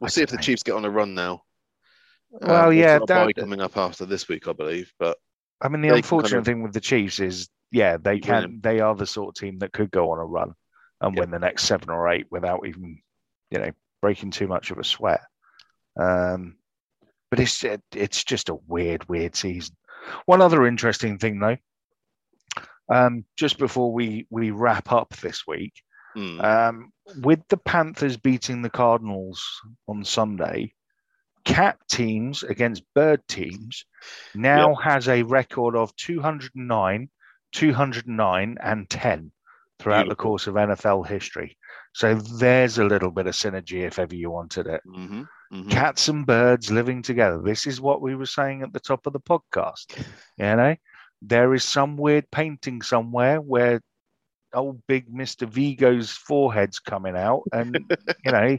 We'll see if don't the. Chiefs get on a run now. Well, Um, yeah, got a bye that- coming up after this week, I believe. But I mean, the can kind unfortunate of thing with the Chiefs is, yeah, they can. winning. They are the sort of team that could go on a run and Yep. win the next seven or eight without even, you know, breaking too much of a sweat. Um, but it's it, it's just a weird, weird season. One other interesting thing, though, um, just before we we wrap up this week, hmm, um, with the Panthers beating the Cardinals on Sunday, cat teams against bird teams now has a record of 209, 209, and 10 throughout the course of NFL history. So there's a little bit of synergy if ever you wanted it. mhm, mhm. Cats and birds living together. This is what we were saying at the top of the podcast. You know, there is some weird painting somewhere where old big Mr. Vigo's forehead's coming out, and you know,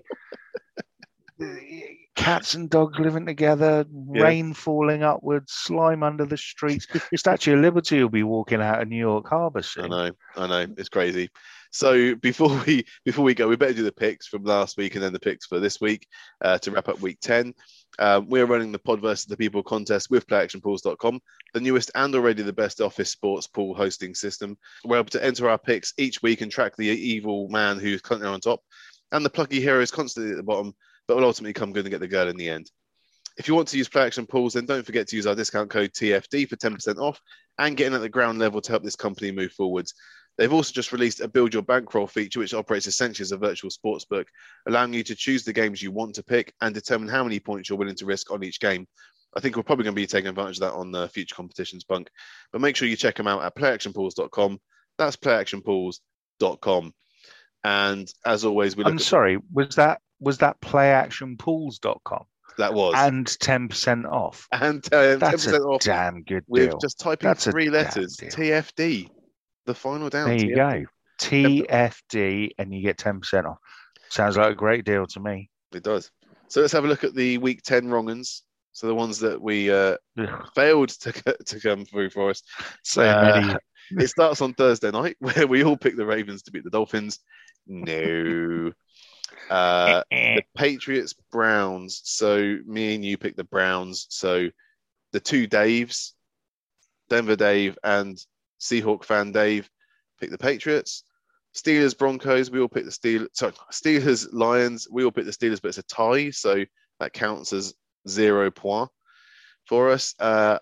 cats and dogs living together, Yeah. rain falling upwards, slime under the streets. Statue of Liberty will be walking out of New York Harbor I know, I know, it's crazy. So before we before we go, we better do the picks from last week and then the picks for this week uh, to wrap up week ten. Um, we are running the Pod versus the People contest with PlayActionPools.com, the newest and already the best office sports pool hosting system. We're able to enter our picks each week and track the evil man who's currently on top, and the plucky hero is constantly at the bottom, but will ultimately come good and get the girl in the end. If you want to use Play Action Pools, then don't forget to use our discount code TFD for 10% off and get in at the ground level to help this company move forwards. They've also just released a build your bankroll feature, which operates essentially as a virtual sports book, allowing you to choose the games you want to pick and determine how many points you're willing to risk on each game. I think we're probably going to be taking advantage of that on the future competitions Punk. But make sure you check them out at playactionpools.com. That's playactionpools.com. And as always, we look I'm at sorry, was that was that playactionpools.com that was and 10% off? and uh, That's 10% a off damn good with deal. just typing That's three letters. TFD, the final down. There you TFD. go. TFD, and you get 10% off. Sounds like a great deal to me. It does. So let's have a look at the week 10 wrong uns. So the ones that we uh, failed to, to come through for us. So Uh. It starts on Thursday night where we all pick the Ravens to beat the Dolphins. No. Uh, the Patriots Browns. So me and you pick the Browns. So the two Daves, Denver Dave and Seahawk fan Dave, pick the Patriots. Steelers Broncos. We all pick the Steelers. Sorry, Steelers Lions. We all pick the Steelers, but it's a tie, so that counts as zero point for us. Uh,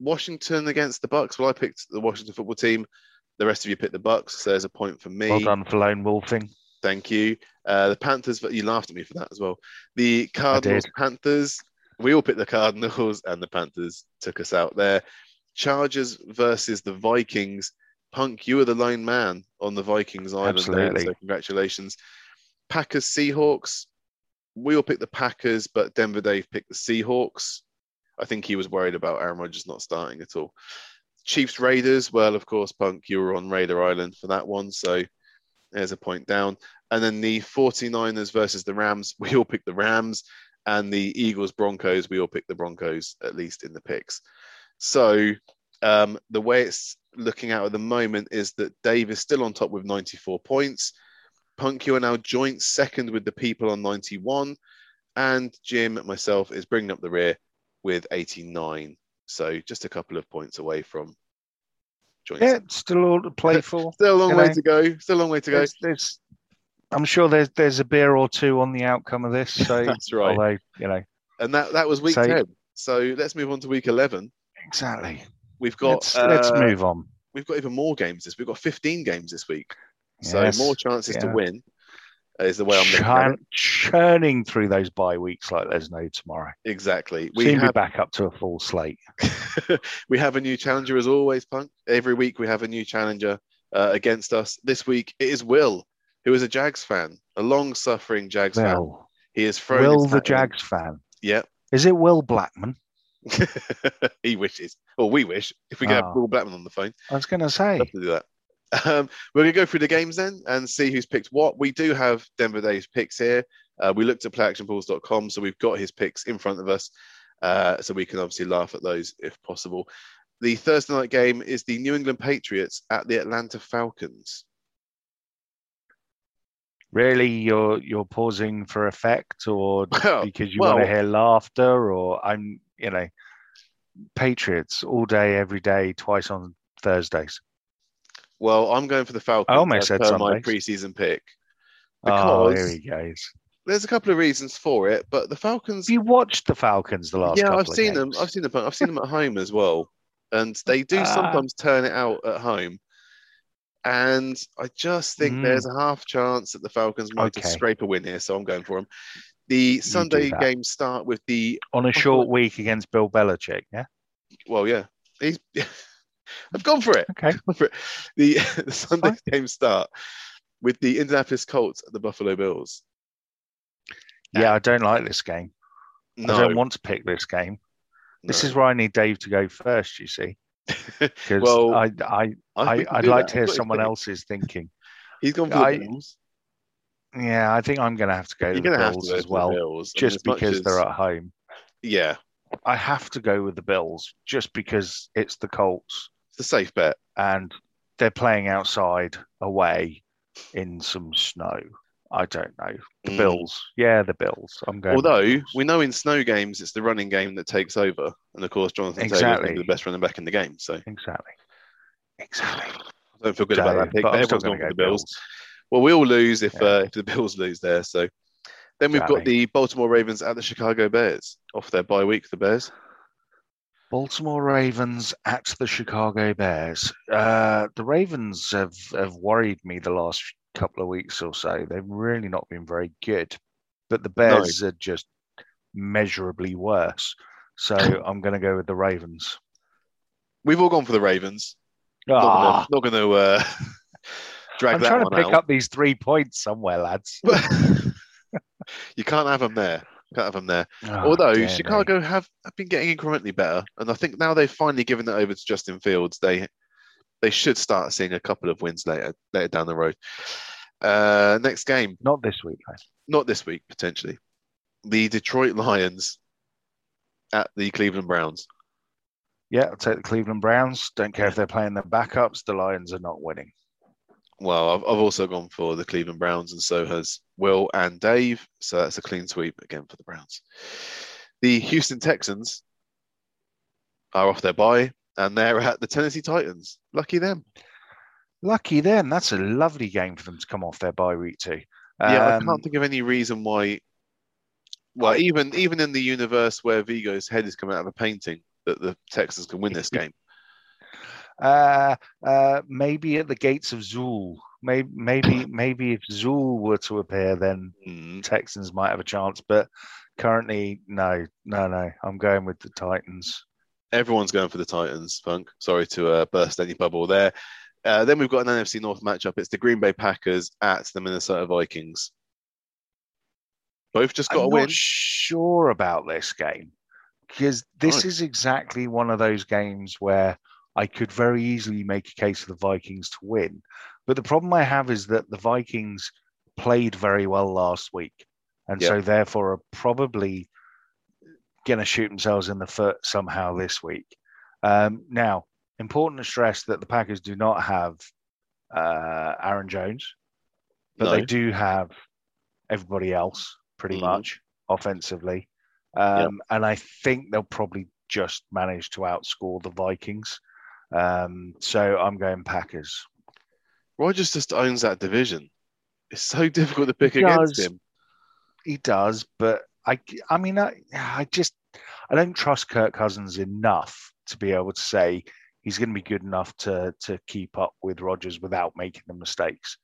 Washington against the Bucks. Well, I picked the Washington football team. The rest of you picked the Bucks. So there's a point for me. well done for lone wolfing. Thank you. Uh, the Panthers, but you laughed at me for that as well. The Cardinals. Panthers. We all picked the Cardinals, and the Panthers took us out there. Chargers versus the Vikings. Punk, you were the lone man on the Vikings island. there, Absolutely. so congratulations. Packers, Seahawks. We all picked the Packers, but Denver Dave picked the Seahawks. I think he was worried about Aaron Rodgers not starting at all. Chiefs, Raiders. Well, of course, Punk, you were on Raider Island for that one. So there's a point down. And then the 49ers versus the Rams. We all picked the Rams. And the Eagles, Broncos. We all picked the Broncos, at least in the picks. So um, the way it's looking out at the moment is that Dave is still on top with 94 points. Punk, you are now joint second with the people on 91. And Jim, myself, is bringing up the rear with 89. So just a couple of points away from joint. Yeah, still all to play for. Still a long way know, to go. Still a long way to go. There's, there's, I'm sure there's there's a beer or two on the outcome of this. So, That's right. although you know, And that that was week So- ten. So let's move on to week eleven. exactly. We've got Let's let's uh, move on. we've got even more games this. We've got 15 games this week. So more chances to win is the way I'm looking at it. Churn, churning through those bye weeks like there's no tomorrow. Exactly. We Soon be have back up to a full slate. we have a new challenger as always, Punk. Every week we have a new challenger uh, against us. This week it is Will, who is a Jags fan, a long-suffering Jags fan. Will, He is Will the hat in. Jags fan. Yep. Is it Will Blackmon? he wishes, or we wish, if we could Ah. have Will Blackmon on the phone. I was going to say. Love to do that. Um, we're going to go through the games then and see who's picked what. We do have Denver Dave's picks here. Uh, we looked at playactionpools.com, so we've got his picks in front of us, uh, so we can obviously laugh at those if possible. The Thursday night game is the New England Patriots at the Atlanta Falcons. Really, you're you're pausing for effect, or Well, because you well- want to hear laughter, or I'm, you know, Patriots all day, every day, twice on Thursdays. well, I'm going for the Falcons I almost said per my preseason pick. Oh, Because here he goes. there's a couple of reasons for it, but the Falcons Have you watched the Falcons the last? yeah, I've seen them. I've seen them. I've seen them at home as well, and they do Ah. sometimes turn it out at home. And I just think Mm. there's a half chance that the Falcons might Okay. scrape a win here, so I'm going for them. The Sunday games start with the on a short week against Bill Belichick. Yeah. well, yeah, he's. I've gone for it. Okay. For it. The, the Sunday Fine. games start with the Indianapolis Colts at the Buffalo Bills. Yeah, I don't like this game. I don't want to pick this game. This no. is where I need Dave to go first. You see, because Well, I, I, I I, I'd like that. to hear I've got his someone else's thinking. He's gone for I- the Bills. Yeah, I think I'm going to have to go You're with the to Bills to as well, Bills. Just because as- they're at home. Yeah, I have to go with the Bills just because it's the Colts it's a safe bet. and they're playing outside away in some snow. I don't know. The Mm. Bills. Yeah, the Bills. I'm going. Although we know in snow games it's the running game that takes over, and of course Jonathan Taylor is the best running back in the game. So Exactly. Exactly. I don't feel good about that Dave, pick. but But I'm still everyone's going for to the Bills. Bills. Well, we all lose if Yeah. uh, if the Bills lose there. So then we've got the Baltimore Ravens at the Chicago Bears off their bye week. The Bears. Baltimore Ravens at the Chicago Bears. Uh, the Ravens have, have worried me the last couple of weeks or so. They've really not been very good, but the Bears are just measurably worse. So I'm going to go with the Ravens. We've all gone for the Ravens. Ah, Not going to uh, drag I'm that trying to pick out. up these three points somewhere, lads. you can't have them there. Can't have them there. Oh, Although me. Chicago have, have been getting incrementally better, and I think now they've finally given it over to Justin Fields. They they should start seeing a couple of wins later later down the road. Uh, next game, not this week. though. not this week potentially, the Detroit Lions at the Cleveland Browns. Yeah, I'll take the Cleveland Browns. Don't care if they're playing their backups. The Lions are not winning. Well, I've, I've also gone for the Cleveland Browns, and so has Will and Dave. So that's a clean sweep again for the Browns. The Houston Texans are off their bye, and they're at the Tennessee Titans. Lucky them. Lucky them. That's a lovely game for them to come off their bye week to. Yeah, I Um, can't think of any reason why. Well, even even in the universe where Vigo's head is coming out of a painting, that the Texans can win this game. Uh, uh, maybe at the gates of Zuul. Maybe, maybe, maybe if Zuul were to appear, then Mm. Texans might have a chance. But currently, no, no, no. I'm going with the Titans. Everyone's going for the Titans. Funk. Sorry to uh, burst any bubble there. Uh, then we've got an NFC North matchup. It's the Green Bay Packers at the Minnesota Vikings. Both just got I'm a win. not sure about this game because this Right. is exactly one of those games where I could very easily make a case for the Vikings to win. But the problem I have is that the Vikings played very well last week, and Yeah. so therefore are probably going to shoot themselves in the foot somehow this week. Um, now, important to stress that the Packers do not have uh, Aaron Jones, but they do have everybody else pretty Mhm. much offensively. Um, And I think they'll probably just manage to outscore the Vikings. Um, so I'm going Packers. Rodgers just owns that division. It's so difficult to pick against him. He does, but I, I mean, I, I just, I don't trust Kirk Cousins enough to be able to say he's going to be good enough to to keep up with Rodgers without making the mistakes.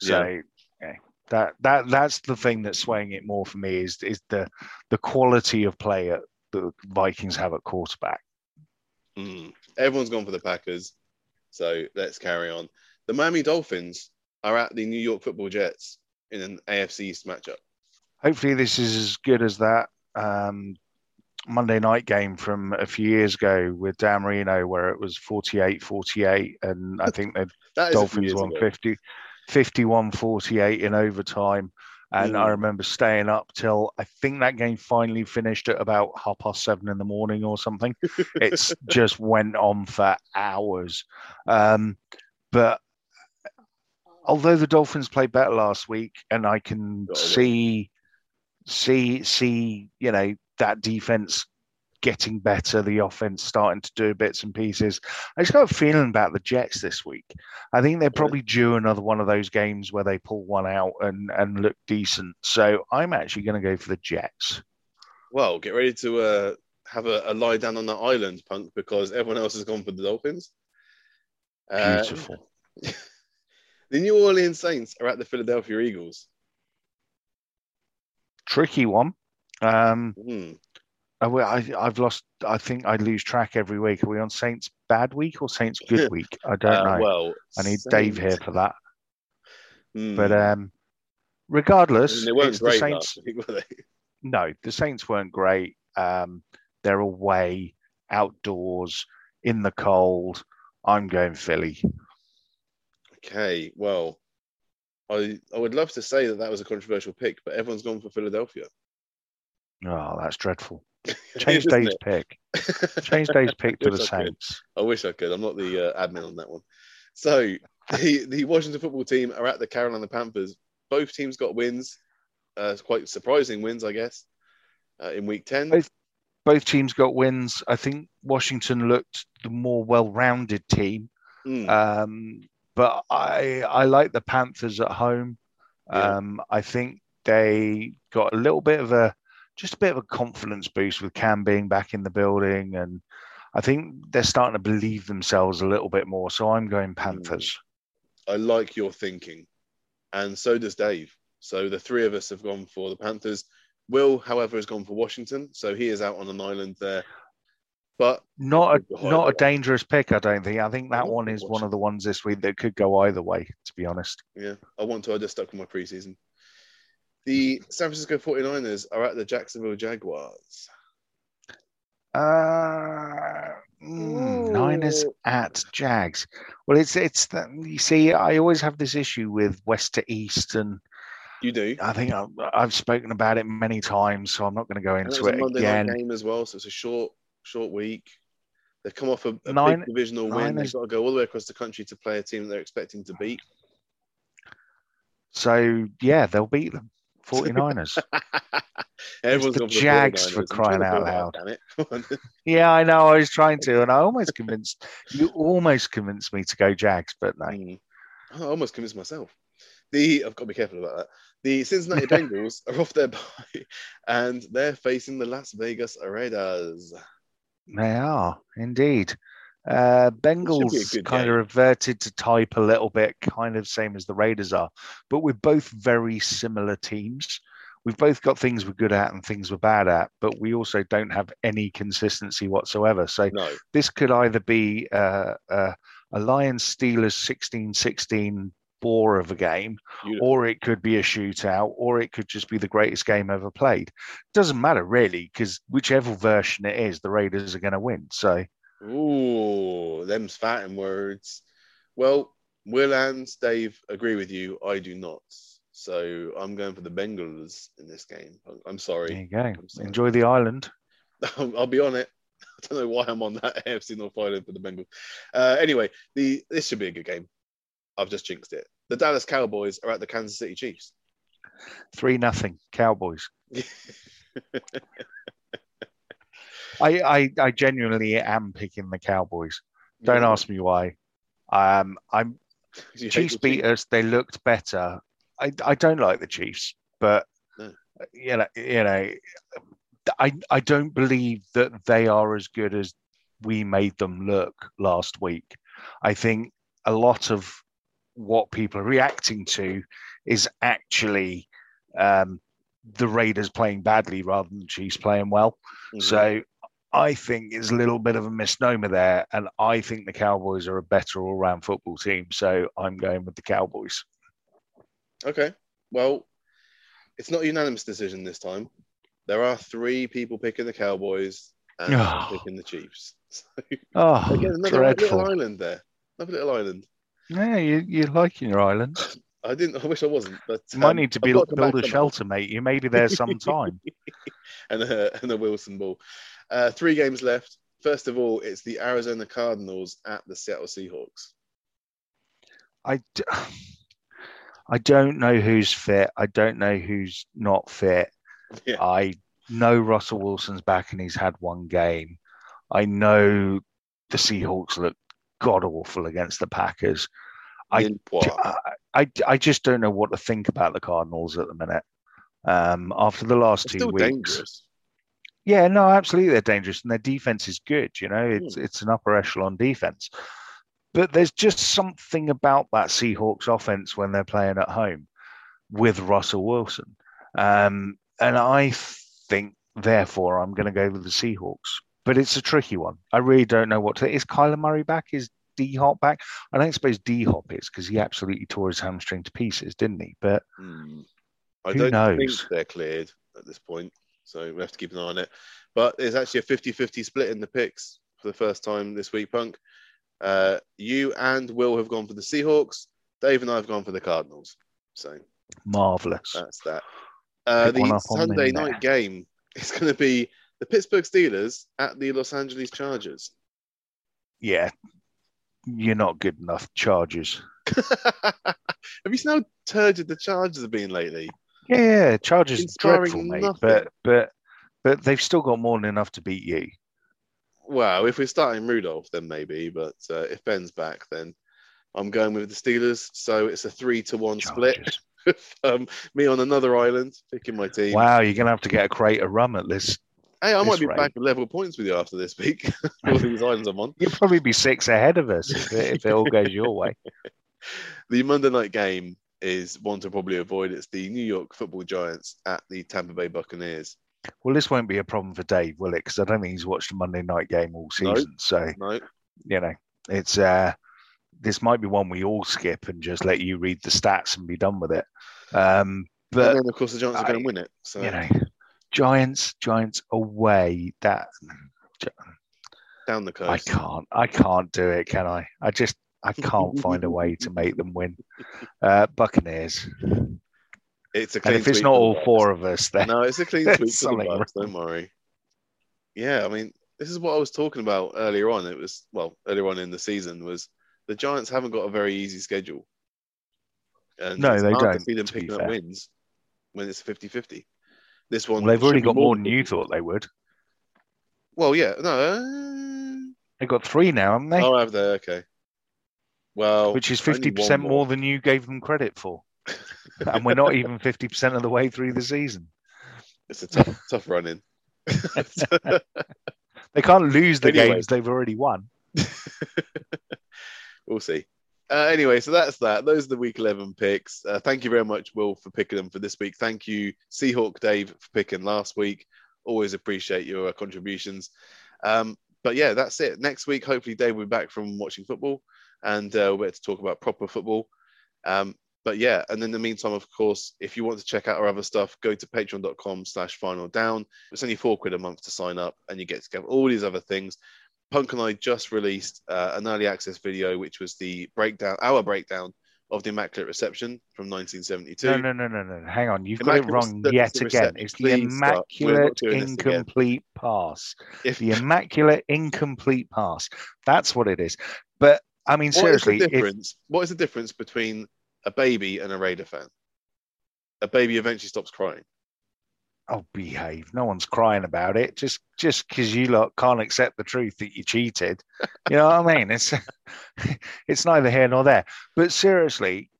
So, yeah. that that that's the thing that's swaying it more for me is is the the quality of play at the Vikings have at quarterback. Mm. Everyone's gone for the Packers. So let's carry on. The Miami Dolphins are at the New York Football Jets in an AFC East matchup. Hopefully, this is as good as that um, Monday night game from a few years ago with Dan Marino, where it was 48 48. And I think the That is a few Dolphins won 50, 51 48 in overtime. And I Mm. remember staying up till I think that game finally finished at about half past seven in the morning or something. It's just went on for hours. Um, but although the Dolphins played better last week, and I can Got a win. see, see, see, you know, that defense getting better, the offense starting to do bits and pieces. I just got a feeling about the Jets this week. I think they're probably due another one of those games where they pull one out and and look decent. So I'm actually going to go for the Jets. Well, get ready to uh, have a, a lie down on the island, punk, because everyone else has gone for the Dolphins. Uh, Beautiful. the New Orleans Saints are at the Philadelphia Eagles. Tricky one. Um, Hmm. I, I've lost. I think I lose track every week. Are we on Saints bad week or Saints good week? I don't Uh, know. well, I need Dave here for that. Hmm. But um, regardless, it's the Saints. week, were they? No, the Saints weren't great. Um, they're away, outdoors, in the cold. I'm going Philly. Okay, well, I I would love to say that that was a controversial pick, but everyone's gone for Philadelphia. Oh, that's dreadful. Change Dave's pick. Change Dave's pick to the I could. Saints. I wish I could. I'm not the uh, admin on that one. So the the Washington football team are at the Carolina Panthers. Both teams got wins, uh, quite surprising wins, I guess, uh, in week ten. Both- Both teams got wins. I think Washington looked the more well-rounded team. Hmm. Um, but I I like the Panthers at home. Yeah. Um, I think they got a little bit of a just a bit of a confidence boost with Cam being back in the building, and I think they're starting to believe themselves a little bit more. So I'm going Panthers. I like your thinking, and so does Dave. So the three of us have gone for the Panthers. Will, however, has gone for Washington, so he is out on an island there. But Not a not a dangerous pick, I don't think. I think that I one is one of the ones this week that could go either way. To be honest, yeah, I want to. I just stuck with my preseason. The San Francisco 49ers are at the Jacksonville Jaguars. Uh, mm, Niners at Jags. Well, it's it's that you see, I always have this issue with west to east, and You do. I think I've, I've spoken about it many times, so I'm not going to go it into it again. game as well, so it's a short, short week. They've come off a, a Nine- big divisional win. They've got to go all the way across the country to play a team they're expecting to beat. So yeah, they'll beat them. 49ers. Everyone's the the Jags 49ers. for crying out loud. Damn it. Come on. yeah, I know. I was trying to, and I almost convinced you. Almost convinced me to go Jags, but no. Mm. I almost convinced myself. The I've got to be careful about that. The Cincinnati Bengals are off their bye, and they're facing the Las Vegas Raiders. They are indeed. Uh, Bengals kind game. of reverted to type a little bit, kind of same as the Raiders are, but we're both very similar teams. We've both got things we're good at and things we're bad at, but we also don't have any consistency whatsoever. So No, this could either be uh, uh, a Lions Steelers 16 16 bore of a game, beautiful. or it could be a shootout, or it could just be the greatest game ever played. Doesn't matter really, because whichever version it is, the Raiders are going to win. So Ooh, them's fatting words. Well, Will and Dave agree with you. I do not. So I'm going for the Bengals in this game. I'm- I'm there sorry. you go. Sorry. Enjoy the island. I'll, I'll be on it. I don't know why I'm on that AFC North Island for the Bengals. Uh, anyway, the this should be a good game. I've just jinxed it. The Dallas Cowboys are at the Kansas City Chiefs. Three nothing Cowboys. I, I I genuinely am picking the Cowboys. Don't ask me why. Um, I'm 'Cause you hate Chiefs beat us. They looked better. I, I don't like the Chiefs, but No. you know, you know, I I don't believe that they are as good as we made them look last week. I think a lot of what people are reacting to is actually um, the Raiders playing badly rather than the Chiefs playing well. Mhm. So I think it's a little bit of a misnomer there. And I think the Cowboys are a better all round football team. So I'm going with the Cowboys. Okay. Well, it's not a unanimous decision this time. There are three people picking the Cowboys and Oh. picking the Chiefs. So, Oh, again, another dreadful. little island there. Another little island. Yeah, you, you're liking your island. I didn't. I wish I wasn't. But You might um, need to I've be, got to build back a shelter, mate. You may be there sometime. and a, and a Wilson ball. Uh, three games left. First of all, it's the Arizona Cardinals at the Seattle Seahawks. I, d- I don't know who's fit. I don't know who's not fit. Yeah. I know Russell Wilson's back and he's had one game. I know the Seahawks look god awful against the Packers. I- I, I, just don't know what to think about the Cardinals at the minute. Um, after the last two weeks, dangerous. yeah, no, absolutely, they're dangerous, and their defense is good. You know, it's it's an upper echelon defense, but there's just something about that Seahawks offense when they're playing at home with Russell Wilson, um, and I think therefore I'm going to go with the Seahawks. But it's a tricky one. I really don't know what to. Is Kyler Murray back? Is D Hop back? I don't suppose D Hop is because he absolutely tore his hamstring to pieces, didn't he? But Hmm. I Who don't knows? think they're cleared at this point, so we have to keep an eye on it. But there's actually a 50-50 split in the picks for the first time this week, Punk. Uh, you and Will have gone for the Seahawks. Dave and I have gone for the Cardinals. So marvelous. that's that. Uh, the Sunday night game is going to be the Pittsburgh Steelers at the Los Angeles Chargers. yeah, you're not good enough, Chargers. have you seen how turgid the Chargers have been lately? Yeah, yeah, Chargers Inspiring dreadful, mate. nothing. But but but they've still got more than enough to beat you. Well, if we're starting Rudolph, then maybe. But uh, if Ben's back, then I'm going with the Steelers. So it's a three to one split. Um, me on another island, picking my team. Wow, you're gonna have to get a crate of rum at this. Hey, I might be rate. back at level points with you after this week. All these islands I'm on. You'll probably be six ahead of us if it, if it all goes your way. The Monday night game is one to probably avoid. It's the New York Football Giants at the Tampa Bay Buccaneers. Well, this won't be a problem for Dave, will it? Because I don't think he's watched a Monday night game all No. season. So No, you know, it's uh, this might be one we all skip and just let you read the stats and be done with it. Um, but and then of course the Giants are going to win it. So you know, Giants, Giants away. That down the coast. I can't. I can't do it. Can I? I just. I can't find a way to make them win. Uh, Buccaneers. It's a clean And if it's not all Bucs. four of us, then No, it's a clean sweep for the something Bucs. Don't worry. Yeah, I mean, this is what I was talking about earlier on. It was well, earlier on in the season was the Giants haven't got a very easy schedule. And No, they don't, see them picking up wins when it's 50-50. This one, well, they've already got more than you thought they would. Well, yeah, no. Uh, They've got three now, haven't they? oh, have they? Okay. Well, Which is fifty percent more than you gave them credit for, and we're not even fifty percent of the way through the season. It's a tough, tough run in. They can't lose the Anyway. games they've already won. we'll see. Uh, anyway, so that's that. Those are the week 11 picks. Uh, thank you very much, Will, for picking them for this week. Thank you, Seahawk Dave, for picking last week. Always appreciate your uh, contributions. Um, but yeah, that's it. Next week, hopefully, Dave will be back from watching football and uh, we'll be to talk about proper football. Um, but yeah, and in the meantime, of course, if you want to check out our other stuff, go to patreon.com slash final down. It's only four quid a month to sign up and you get to get all these other things. Punk and I just released uh, an early access video, which was the breakdown, our breakdown of the Immaculate Reception from 1972. No, no, no, no, no. Hang on, you've got it wrong yet again. It's the. Immaculate doing this again. incomplete pass. If, The immaculate incomplete pass. That's what it is. But I mean, what is seriously, the if. What is the difference between a baby and a Raider fan? A baby eventually stops crying. Oh, behave! No one's crying about it. Just just because you lot can't accept the truth that you cheated. You know what I mean? It's it's neither here nor there. But seriously,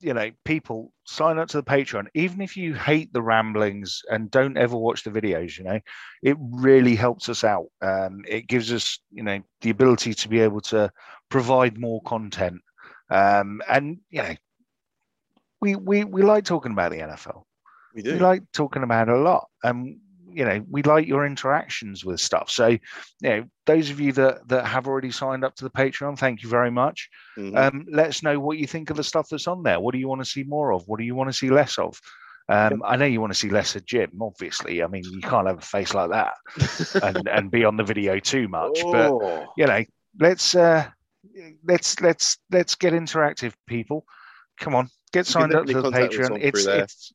you know, people sign up to the Patreon, even if you hate the ramblings and don't ever watch the videos, you know, it really helps us out. Um, it gives us, you know, the ability to be able to provide more content. Um, and, you know, we, we, we like talking about the NFL. We do. We like talking about it a lot. And you know we like your interactions with stuff so you know those of you that that have already signed up to the patreon thank you very much mm-hmm. um, let us know what you think of the stuff that's on there what do you want to see more of what do you want to see less of um, I know you want to see less of Jim, obviously. I mean, you can't have a face like that and, and be on the video too much. Oh. But you know, let's uh, let's let's let's get interactive, people. Come on, get signed up to the Patreon. It's it's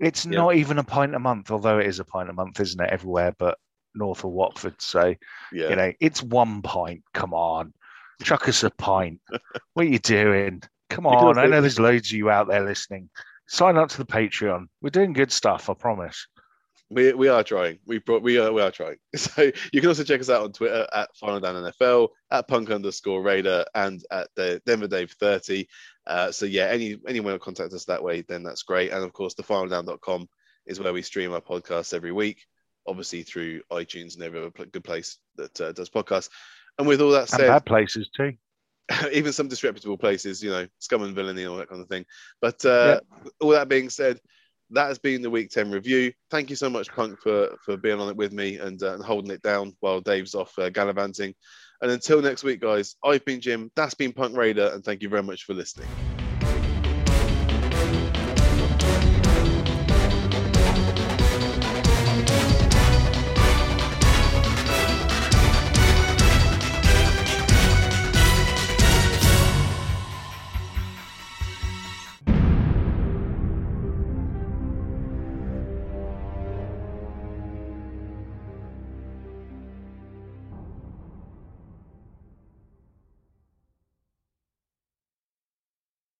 it's yep. not even a pint a month, although it is a pint a month, isn't it? Everywhere but north of Watford. So, yeah. you know, it's one pint. Come on, chuck us a pint. what are you doing? Come on. I know there's loads of you out there listening. Sign up to the Patreon. We're doing good stuff, I promise. We, we are trying. We brought we are we are trying. So you can also check us out on Twitter at Final Down NFL, at Punk underscore Raider, and at the Denver Dave thirty. Uh, so yeah, any anyone will contact us that way, then that's great. And of course, the finaldown.com is where we stream our podcasts every week, obviously through iTunes and every other good place that uh, does podcasts. And with all that said, and bad places too. even some disreputable places, you know, scum and villainy, and all that kind of thing. But uh, yeah. all that being said, that has been the week 10 review. Thank you so much, Punk, for, for being on it with me and, uh, and holding it down while Dave's off uh, gallivanting. And until next week, guys, I've been Jim, that's been Punk Raider, and thank you very much for listening.